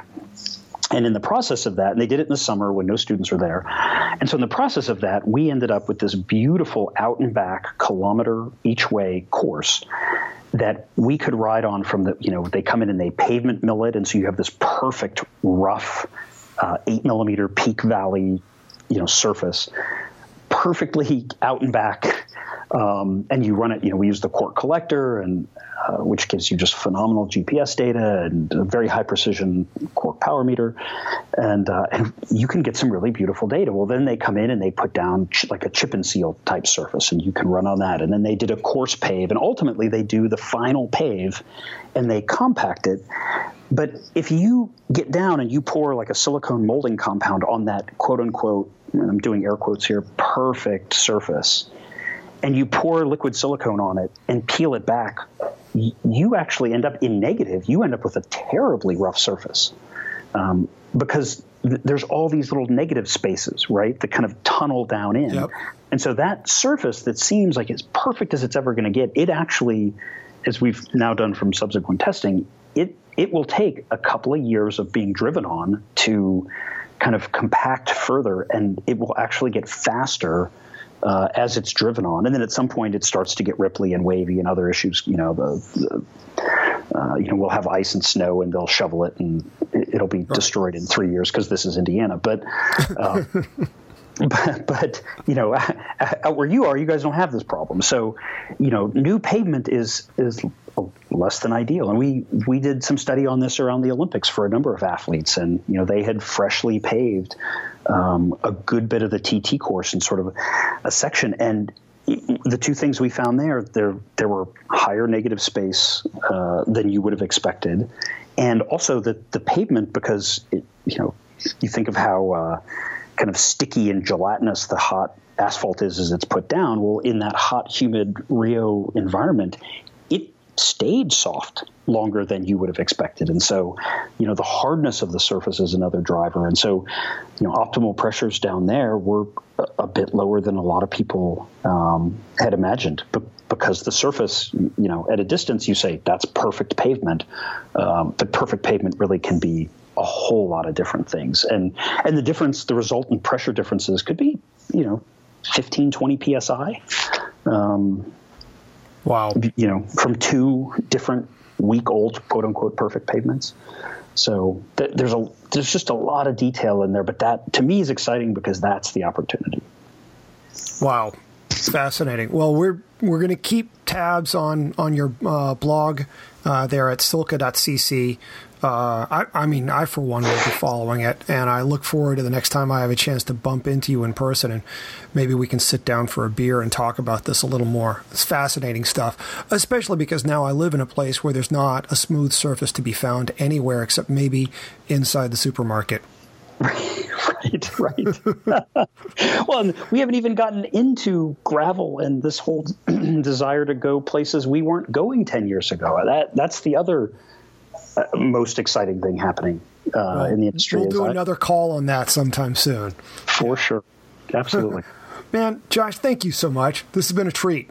Speaker 3: and in the process of that, and they did it in the summer when no students were there. And so, in the process of that, we ended up with this beautiful out and back kilometer each way course that we could ride on from the, you know, they come in and they pavement mill it. And so you have this perfect rough uh, eight millimeter peak valley, you know, surface, perfectly out and back. Um, and you run it, you know, we use the Quarq Qollector and uh, which gives you just phenomenal GPS data and a very high precision quark power meter, and uh, and you can get some really beautiful data. Well, then they come in and they put down ch- like a chip and seal type surface, and you can run on that. And then they did a coarse pave, and ultimately they do the final pave, and they compact it. But if you get down and you pour like a silicone molding compound on that quote unquote, and I'm doing air quotes here, perfect surface, and you pour liquid silicone on it and peel it back, you actually end up in negative. You end up with a terribly rough surface um, because th- there's all these little negative spaces, right, that kind of tunnel down in. Yep. And so that surface that seems like as perfect as it's ever going to get, it actually, as we've now done from subsequent testing, it it will take a couple of years of being driven on to kind of compact further, and it will actually get faster uh, as it's driven on, and then at some point it starts to get ripply and wavy and other issues. You know, the, the uh, you know we'll have ice and snow and they'll shovel it and it, will be right. destroyed in three years because this is Indiana. But, uh, but but you know out where you are, you guys don't have this problem. So you know, new pavement is is less than ideal. And we we did some study on this around the Olympics for a number of athletes, and you know they had freshly paved um, a good bit of the TT course in sort of a section. And the two things we found there, there there were higher negative space uh, than you would have expected, and also the the pavement because it, you know you think of how uh, kind of sticky and gelatinous the hot asphalt is as it's put down. Well, in that hot, humid Rio environment, stayed soft longer than you would have expected. And so, you know, the hardness of the surface is another driver. And so, you know, optimal pressures down there were a, bit lower than a lot of people um, had imagined. But because the surface, you know, at a distance, you say that's perfect pavement. Um, but perfect pavement really can be a whole lot of different things. And and the difference, the resultant pressure differences could be, you know, 15, 20 psi. Um,
Speaker 10: Wow.
Speaker 3: You know, from two different week old quote unquote perfect pavements. So th- there's a there's just a lot of detail in there, but that to me is exciting because that's the opportunity.
Speaker 10: Wow, fascinating. Well, we're we're going to keep tabs on on your uh, blog uh, there at silca.cc. Uh, I, I, mean, I for one will be following it, and I look forward to the next time I have a chance to bump into you in person, and maybe we can sit down for a beer and talk about this a little more. It's fascinating stuff, especially because now I live in a place where there's not a smooth surface to be found anywhere except maybe inside the supermarket.
Speaker 3: right, right. well, we haven't even gotten into gravel and this whole desire to go places we weren't going ten years ago. That that's the other most exciting thing happening uh, well, in the industry.
Speaker 10: We'll do another call on that sometime soon.
Speaker 3: For sure, absolutely.
Speaker 10: Man, Josh, thank you so much. This has been a treat.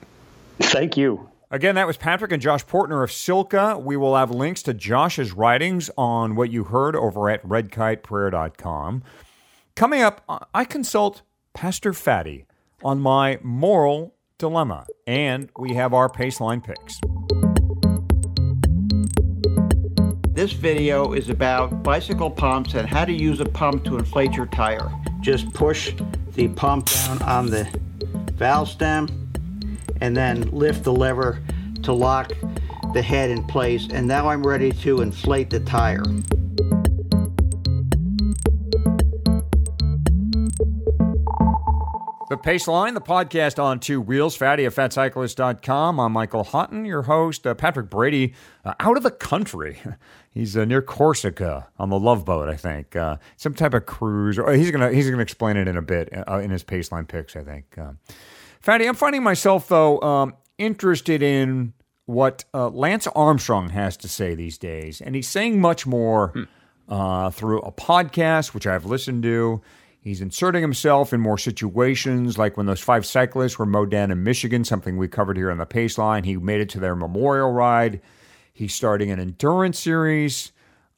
Speaker 3: Thank you.
Speaker 1: Again, that was Patrick and Josh Poertner of Silca. We will have links to Josh's writings on what you heard over at redkiteprayer.com. Coming up, I consult Pastor Fatty on my moral dilemma, and we have our Paceline picks.
Speaker 11: This video is about bicycle pumps and how to use a pump to inflate your tire. Just push the pump down on the valve stem and then lift the lever to lock the head in place and now I'm ready to inflate the tire.
Speaker 1: The Pace Line, the podcast on two wheels, fatty at fatcyclist.com. I'm Michael Hotten, your host. Uh, Patrick Brady, uh, out of the country. He's uh, near Corsica on the Love Boat, I think. Uh, some type of cruise. Or he's gonna he's gonna explain it in a bit uh, in his Paceline picks, I think. Uh, fatty, I'm finding myself though um, interested in what Lance Armstrong has to say these days, and he's saying much more hmm. through a podcast, which I've listened to. He's inserting himself in more situations, like when those five cyclists were mowed down in Michigan, something we covered here on the Paceline. He made it to their memorial ride. He's starting an endurance series.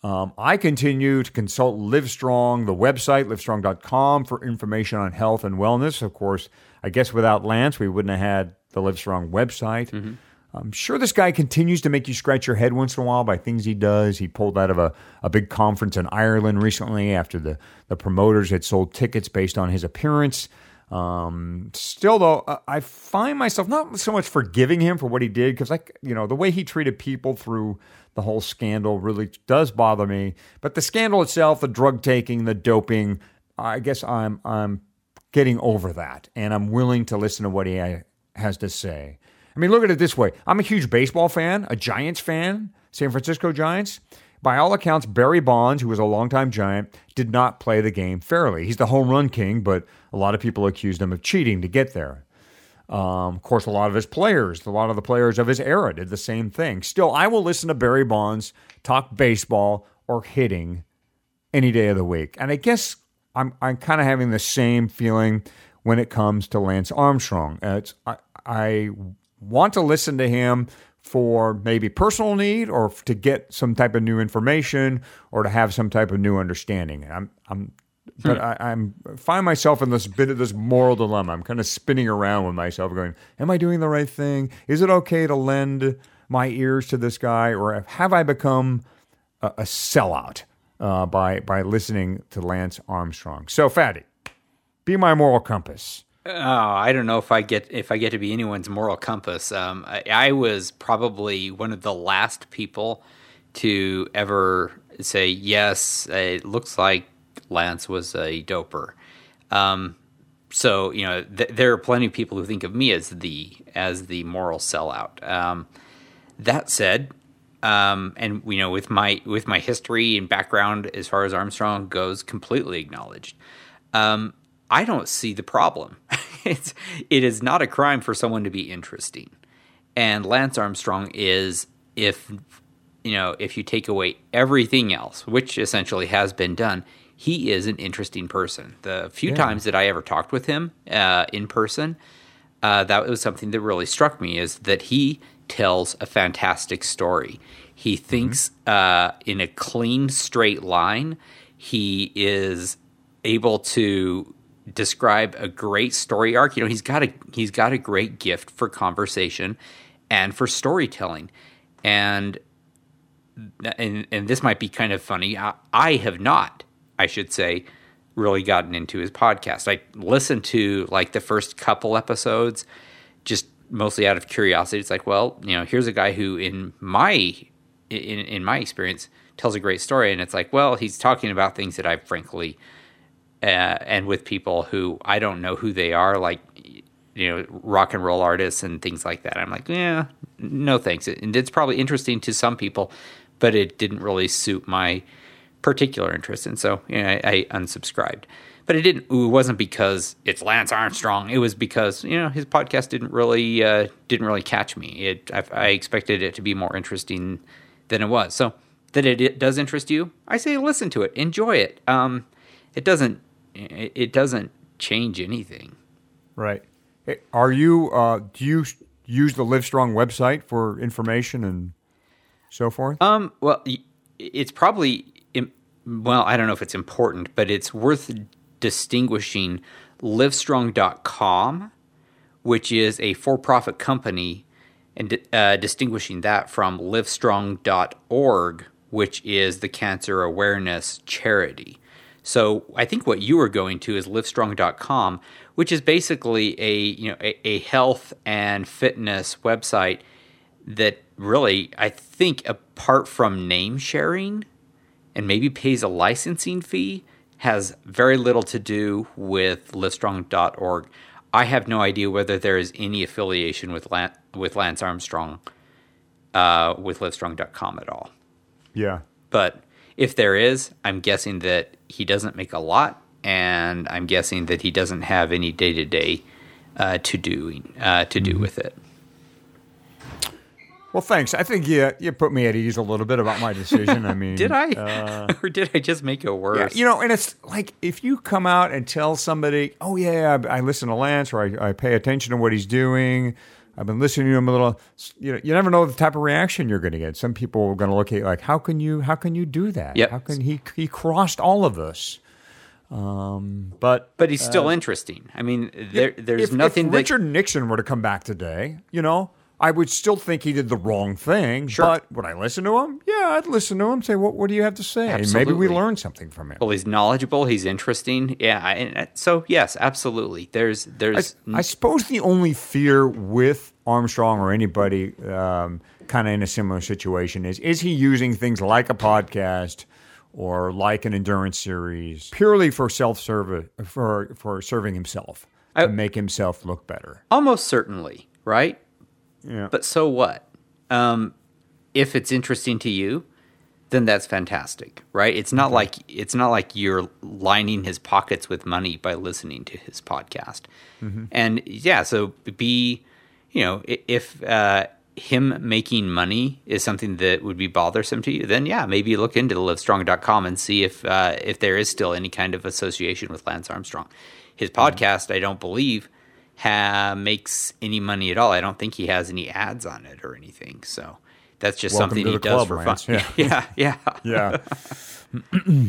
Speaker 1: Um, I continue to consult Livestrong, the website, livestrong.com, for information on health and wellness. Of course, I guess without Lance, we wouldn't have had the Livestrong website. Mm-hmm. I'm sure this guy continues to make you scratch your head once in a while by things he does. He pulled out of a, a big conference in Ireland recently after the, the promoters had sold tickets based on his appearance. Um, still, though, I find myself not so much forgiving him for what he did because, like, you know, the way he treated people through the whole scandal really does bother me. But the scandal itself, the drug taking, the doping, I guess I'm I'm getting over that, and I'm willing to listen to what he has to say. I mean, look at it this way I'm a huge baseball fan, a Giants fan, San Francisco Giants. By all accounts, Barry Bonds, who was a longtime Giant, did not play the game fairly. He's the home run king, but a lot of people accused him of cheating to get there. Um, of course, a lot of his players, a lot of the players of his era did the same thing. Still, I will listen to Barry Bonds talk baseball or hitting any day of the week. And I guess I'm, I'm kind of having the same feeling when it comes to Lance Armstrong. Uh, I, I want to listen to him for maybe personal need or to get some type of new information or to have some type of new understanding. I'm, I'm, but hmm. I, am find myself in this bit of this moral dilemma. I'm kind of spinning around with myself, going, "Am I doing the right thing? Is it okay to lend my ears to this guy, or have I become a, a sellout uh, by by listening to Lance Armstrong?" So, Fatty, be my moral compass.
Speaker 4: Oh, I don't know if I get if I get to be anyone's moral compass. Um, I, I, was probably one of the last people to ever say yes. It looks like Lance was a doper. Um, so you know, th- there are plenty of people who think of me as the as the moral sellout. Um, that said, um, and you know, with my with my history and background as far as Armstrong goes, completely acknowledged. Um, I don't see the problem. it's it is not a crime for someone to be interesting. And Lance Armstrong is if you know, if you take away everything else, which essentially has been done, he is an interesting person. The few yeah. times that I ever talked with him uh, in person, uh, that was something that really struck me is that he tells a fantastic story. He mm-hmm. thinks mm-hmm. uh, in a clean, straight line. He is able to describe a great story arc. You know, he's got a he's got a great gift for conversation and for storytelling. And and and this might be kind of funny. I, I have not, I should say, really gotten into his podcast. I listened to like the first couple episodes just mostly out of curiosity. It's like, well, you know, here's a guy who in my in in my experience tells a great story and it's like, well, he's talking about things that I frankly uh, and with people who I don't know who they are, like you know rock and roll artists and things like that. I'm like, yeah, no thanks. And it's probably interesting to some people, but it didn't really suit my particular interest, and so you know, I, I unsubscribed. But it didn't. It wasn't because it's Lance Armstrong. It was because you know his podcast didn't really uh, didn't really catch me. It I, I expected it to be more interesting than it was. So that it, it, does interest you, I say listen to it, enjoy it. Um, it doesn't it, it doesn't change anything.
Speaker 1: Right. Are you? Uh, do you use the Livestrong website for information and so forth?
Speaker 4: Um. Well, it's probably well. I don't know if it's important, but it's worth distinguishing Livestrong.com, which is a for-profit company, and uh, distinguishing that from Livestrong.org, which is the cancer awareness charity. So I think what you are going to is livestrong.com, which is basically a you know a, a, health and fitness website that really I think apart from name sharing and maybe pays a licensing fee has very little to do with livestrong.org. I have no idea whether there is any affiliation with Lan- with Lance Armstrong uh, with Livestrong.com at all.
Speaker 1: Yeah.
Speaker 4: But if there is, I'm guessing that he doesn't make a lot, and I'm guessing that he doesn't have any day to day to doing uh, to do with it.
Speaker 1: Well, thanks. I think you you put me at ease a little bit about my decision. I mean,
Speaker 4: Did I,
Speaker 1: uh,
Speaker 4: or did I just make it worse?
Speaker 1: Yeah, you know, and it's like if you come out and tell somebody, "Oh yeah, I, I listen to Lance, or I, I pay attention to what he's doing. I've been listening to him a little." You know, you never know the type of reaction you're going to get. Some people are going to look at you like, "How can you? How can you do that?
Speaker 4: Yep.
Speaker 1: How can he? He crossed all of us." Um, but
Speaker 4: but he's still
Speaker 1: uh,
Speaker 4: interesting. I mean, there, there's
Speaker 1: if,
Speaker 4: nothing
Speaker 1: If
Speaker 4: that
Speaker 1: Richard Nixon were to come back today, you know, I would still think he did the wrong thing.
Speaker 4: Sure.
Speaker 1: But would I listen to him? Yeah, I'd listen to him. Say, what What do you have to say? And Maybe we
Speaker 4: Absolutely.
Speaker 1: learn something from him.
Speaker 4: Well, he's knowledgeable. He's interesting. Yeah. And uh, so, yes, absolutely. There's, there's.
Speaker 1: I, I suppose the only fear with Armstrong or anybody um, kind of in a similar situation is is he using things like a podcast or like an endurance series purely for self service for for serving himself to make himself look better?
Speaker 4: Almost certainly, right?
Speaker 1: Yeah.
Speaker 4: But so what? Um, if it's interesting to you, then that's fantastic, right? It's not like it's not like you're lining his pockets with money by listening to his podcast.
Speaker 1: Mm-hmm.
Speaker 4: And yeah, so be, you know, if uh, him making money is something that would be bothersome to you, then yeah, maybe look into the livestrong.com and see if uh, if there is still any kind of association with Lance Armstrong. His podcast, I don't believe, ha- makes any money at all. I don't think he has any ads on it or anything. So that's just
Speaker 1: Welcome
Speaker 4: something he does for
Speaker 1: Lance.
Speaker 4: fun.
Speaker 1: Yeah.
Speaker 4: yeah, yeah.
Speaker 1: Yeah.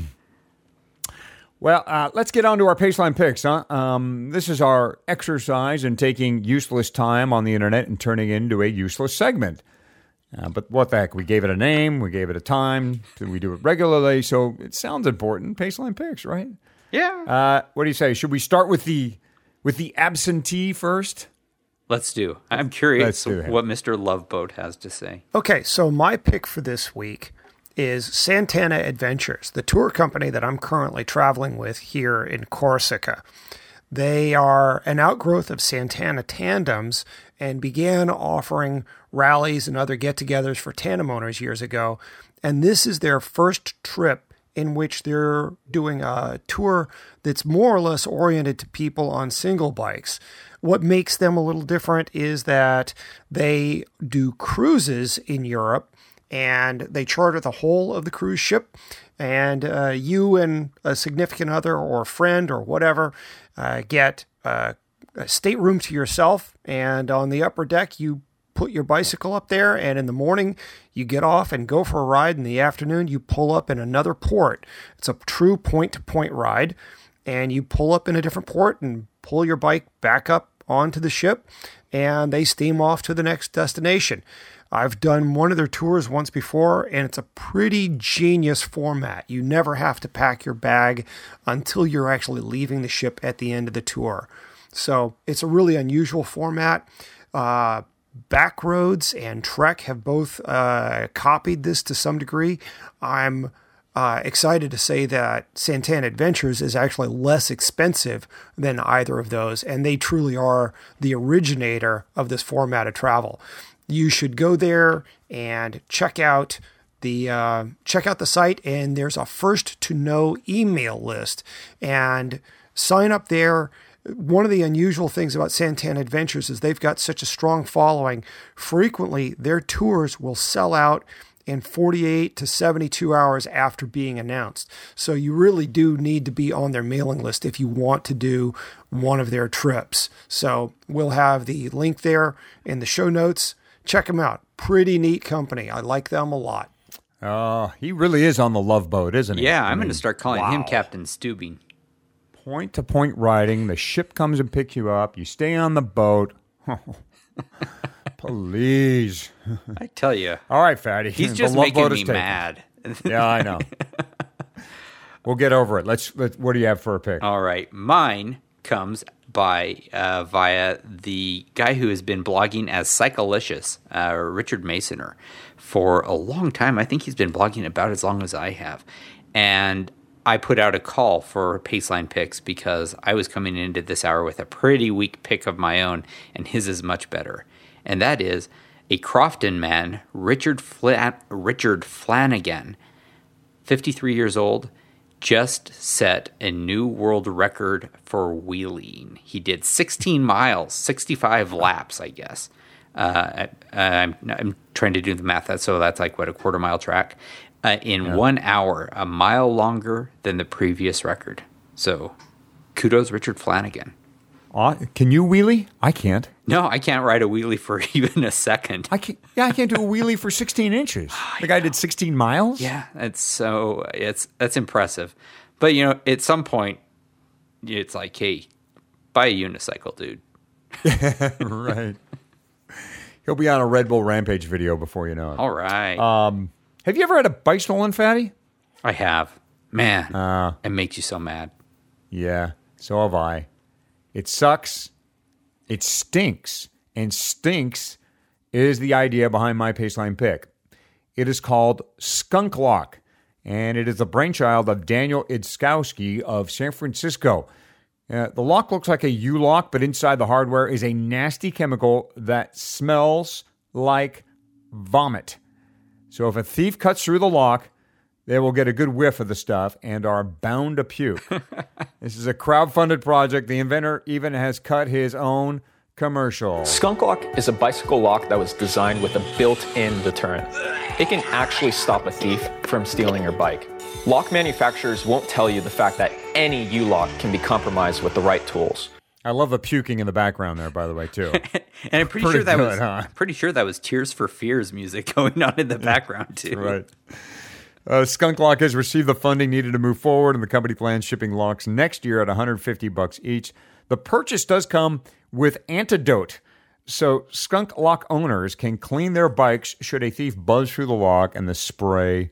Speaker 1: well, uh, let's get on to our Paceline picks, huh? Um, this is our exercise in taking useless time on the internet and turning it into a useless segment. Uh, but what the heck? We gave it a name, we gave it a time, we do it regularly, so it sounds important. Paceline picks, right?
Speaker 4: Yeah.
Speaker 1: Uh, what do you say? Should we start with the with the absentee first?
Speaker 4: Let's do. I'm curious
Speaker 1: do
Speaker 4: what Mr. Loveboat has to say.
Speaker 10: Okay, so my pick for this week is Santana Adventures, the tour company that I'm currently traveling with here in Corsica. They are an outgrowth of Santana Tandems and began offering rallies and other get togethers for tandem owners years ago. And this is their first trip in which they're doing a tour that's more or less oriented to people on single bikes. What makes them a little different is that they do cruises in Europe and they charter the whole of the cruise ship. And uh, you and a significant other or friend or whatever uh, get uh, a stateroom to yourself. And on the upper deck, you put your bicycle up there. And in the morning, you get off and go for a ride. In the afternoon, you pull up in another port. It's a true point to point ride. And you pull up in a different port and pull your bike back up onto the ship. And they steam off to the next destination. I've done one of their tours once before, and it's a pretty genius format. You never have to pack your bag until you're actually leaving the ship at the end of the tour. So it's a really unusual format. Uh, Backroads and Trek have both uh, copied this to some degree. I'm uh, excited to say that Santana Adventures is actually less expensive than either of those, and they truly are the originator of this format of travel. You should go there and check out the uh, check out the site, and there's a first to know email list, and sign up there. One of the unusual things about Santana Adventures is they've got such a strong following. Frequently, their tours will sell out in 48 to 72 hours after being announced. So you really do need to be on their mailing list if you want to do one of their trips. So we'll have the link there in the show notes. Check them out. Pretty neat company. I like them a lot.
Speaker 1: Uh, he really is on the love boat, isn't he?
Speaker 4: Yeah,
Speaker 1: I
Speaker 4: I'm going to start calling him. Captain Stubing.
Speaker 1: Point to point riding. The ship comes and picks you up. You stay on the boat. Please.
Speaker 4: I tell you.
Speaker 1: All right, Fatty.
Speaker 4: He's
Speaker 1: The
Speaker 4: just making me mad.
Speaker 1: yeah, I know. we'll get over it. Let's. Let, what do you have for a pick?
Speaker 4: All right, mine comes by uh, via the guy who has been blogging as Cyclelicious, uh, Richard Masoner, for a long time. I think he's been blogging about as long as I have, and I put out a call for Paceline picks because I was coming into this hour with a pretty weak pick of my own, and his is much better. And that is a Crofton man, Richard, Fla- Richard Flanagan, 53 years old, just set a new world record for wheeling. He did 16 miles, 65 laps, I guess. Uh, I'm, I'm, trying to do the math, so that's like what a quarter mile track uh, in yeah. one hour, a mile longer than the previous record. So, kudos, Richard Flanagan.
Speaker 1: Uh, can you wheelie? I can't.
Speaker 4: No, I can't ride a wheelie for even a second.
Speaker 1: I can't. Yeah, I can't do a wheelie for 16 inches. the guy did 16 miles.
Speaker 4: Yeah, it's so it's that's impressive. But you know, at some point, it's like, hey, buy a unicycle, dude.
Speaker 1: right. He'll be on a Red Bull Rampage video before you know it.
Speaker 4: All right.
Speaker 1: Um, have you ever had a bike stolen, Fatty?
Speaker 4: I have. Man, uh, it makes you so mad.
Speaker 1: Yeah, so have I. It sucks. It stinks. And stinks is the idea behind my Paceline pick. It is called Skunk Lock, and it is the brainchild of Daniel Idzkowski of San Francisco. Uh, the lock looks like a U lock, but inside the hardware is a nasty chemical that smells like vomit. So if a thief cuts through the lock, they will get a good whiff of the stuff and are bound to puke. this is a crowd-funded project. The inventor even has cut his own commercial.
Speaker 12: Skunk Lock is a bicycle lock that was designed with a built-in deterrent. It can actually stop a thief from stealing your bike. Lock manufacturers won't tell you the fact that any U-lock can be compromised with the right tools.
Speaker 1: I love the puking in the background there, by the way, too.
Speaker 4: and I'm pretty, pretty sure that good, was huh? pretty sure that was Tears for Fears music going on in the background too.
Speaker 1: right. Uh, Skunk Lock has received the funding needed to move forward, and the company plans shipping locks next year at 150 bucks each. The purchase does come with antidote, so Skunk Lock owners can clean their bikes should a thief buzz through the lock and the spray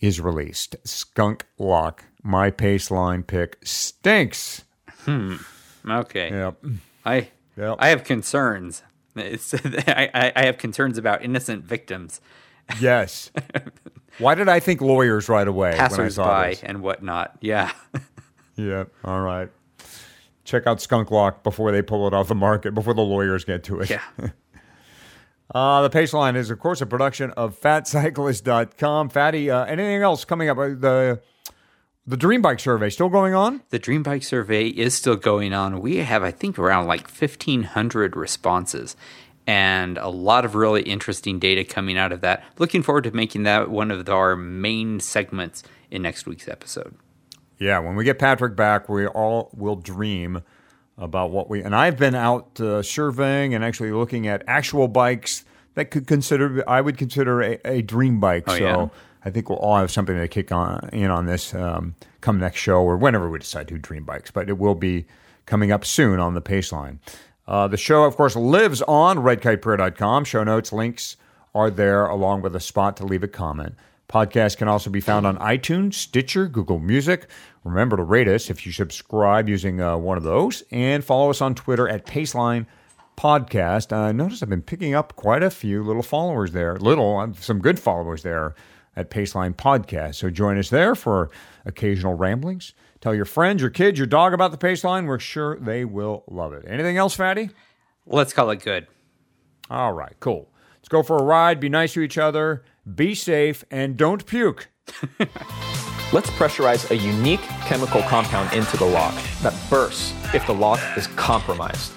Speaker 1: is released. Skunk Lock, my pace line pick, stinks.
Speaker 4: Hmm. Okay. Yep. I yep. I have concerns. I, I have concerns about innocent victims.
Speaker 1: Yes. Why did I think lawyers right away?
Speaker 4: Passersby and whatnot. Yeah.
Speaker 1: yeah. All right. Check out Skunk Lock before they pull it off the market, before the lawyers get to it.
Speaker 4: Yeah.
Speaker 1: uh, the Paceline is, of course, a production of FatCyclist.com. Fatty, uh, anything else coming up? Uh, the the Dream Bike survey still going on?
Speaker 4: The Dream Bike survey is still going on. We have, I think, around like 1,500 responses and a lot of really interesting data coming out of that. Looking forward to making that one of our main segments in next week's episode.
Speaker 1: Yeah, when we get Patrick back, we all will dream about what we. And I've been out uh, surveying and actually looking at actual bikes that could consider I would consider a, a dream bike. Oh, so. Yeah I think we'll all have something to kick on in on this um, come next show or whenever we decide to do Dream Bikes. But it will be coming up soon on the Paceline. Uh, the show, of course, lives on redkiteprayer.com. Show notes, links are there, along with a spot to leave a comment. Podcast can also be found on iTunes, Stitcher, Google Music. Remember to rate us if you subscribe using uh, one of those, and follow us on Twitter at Paceline Podcast. I uh, notice I've been picking up quite a few little followers there, little, some good followers there at Paceline Podcast. So join us there for occasional ramblings. Tell your friends, your kids, your dog about the Paceline. We're sure they will love it. Anything else, Fatty?
Speaker 4: Let's call it good.
Speaker 1: All right, cool. Let's go for a ride. Be nice to each other. Be safe and don't puke.
Speaker 12: Let's pressurize a unique chemical compound into the lock that bursts if the lock is compromised.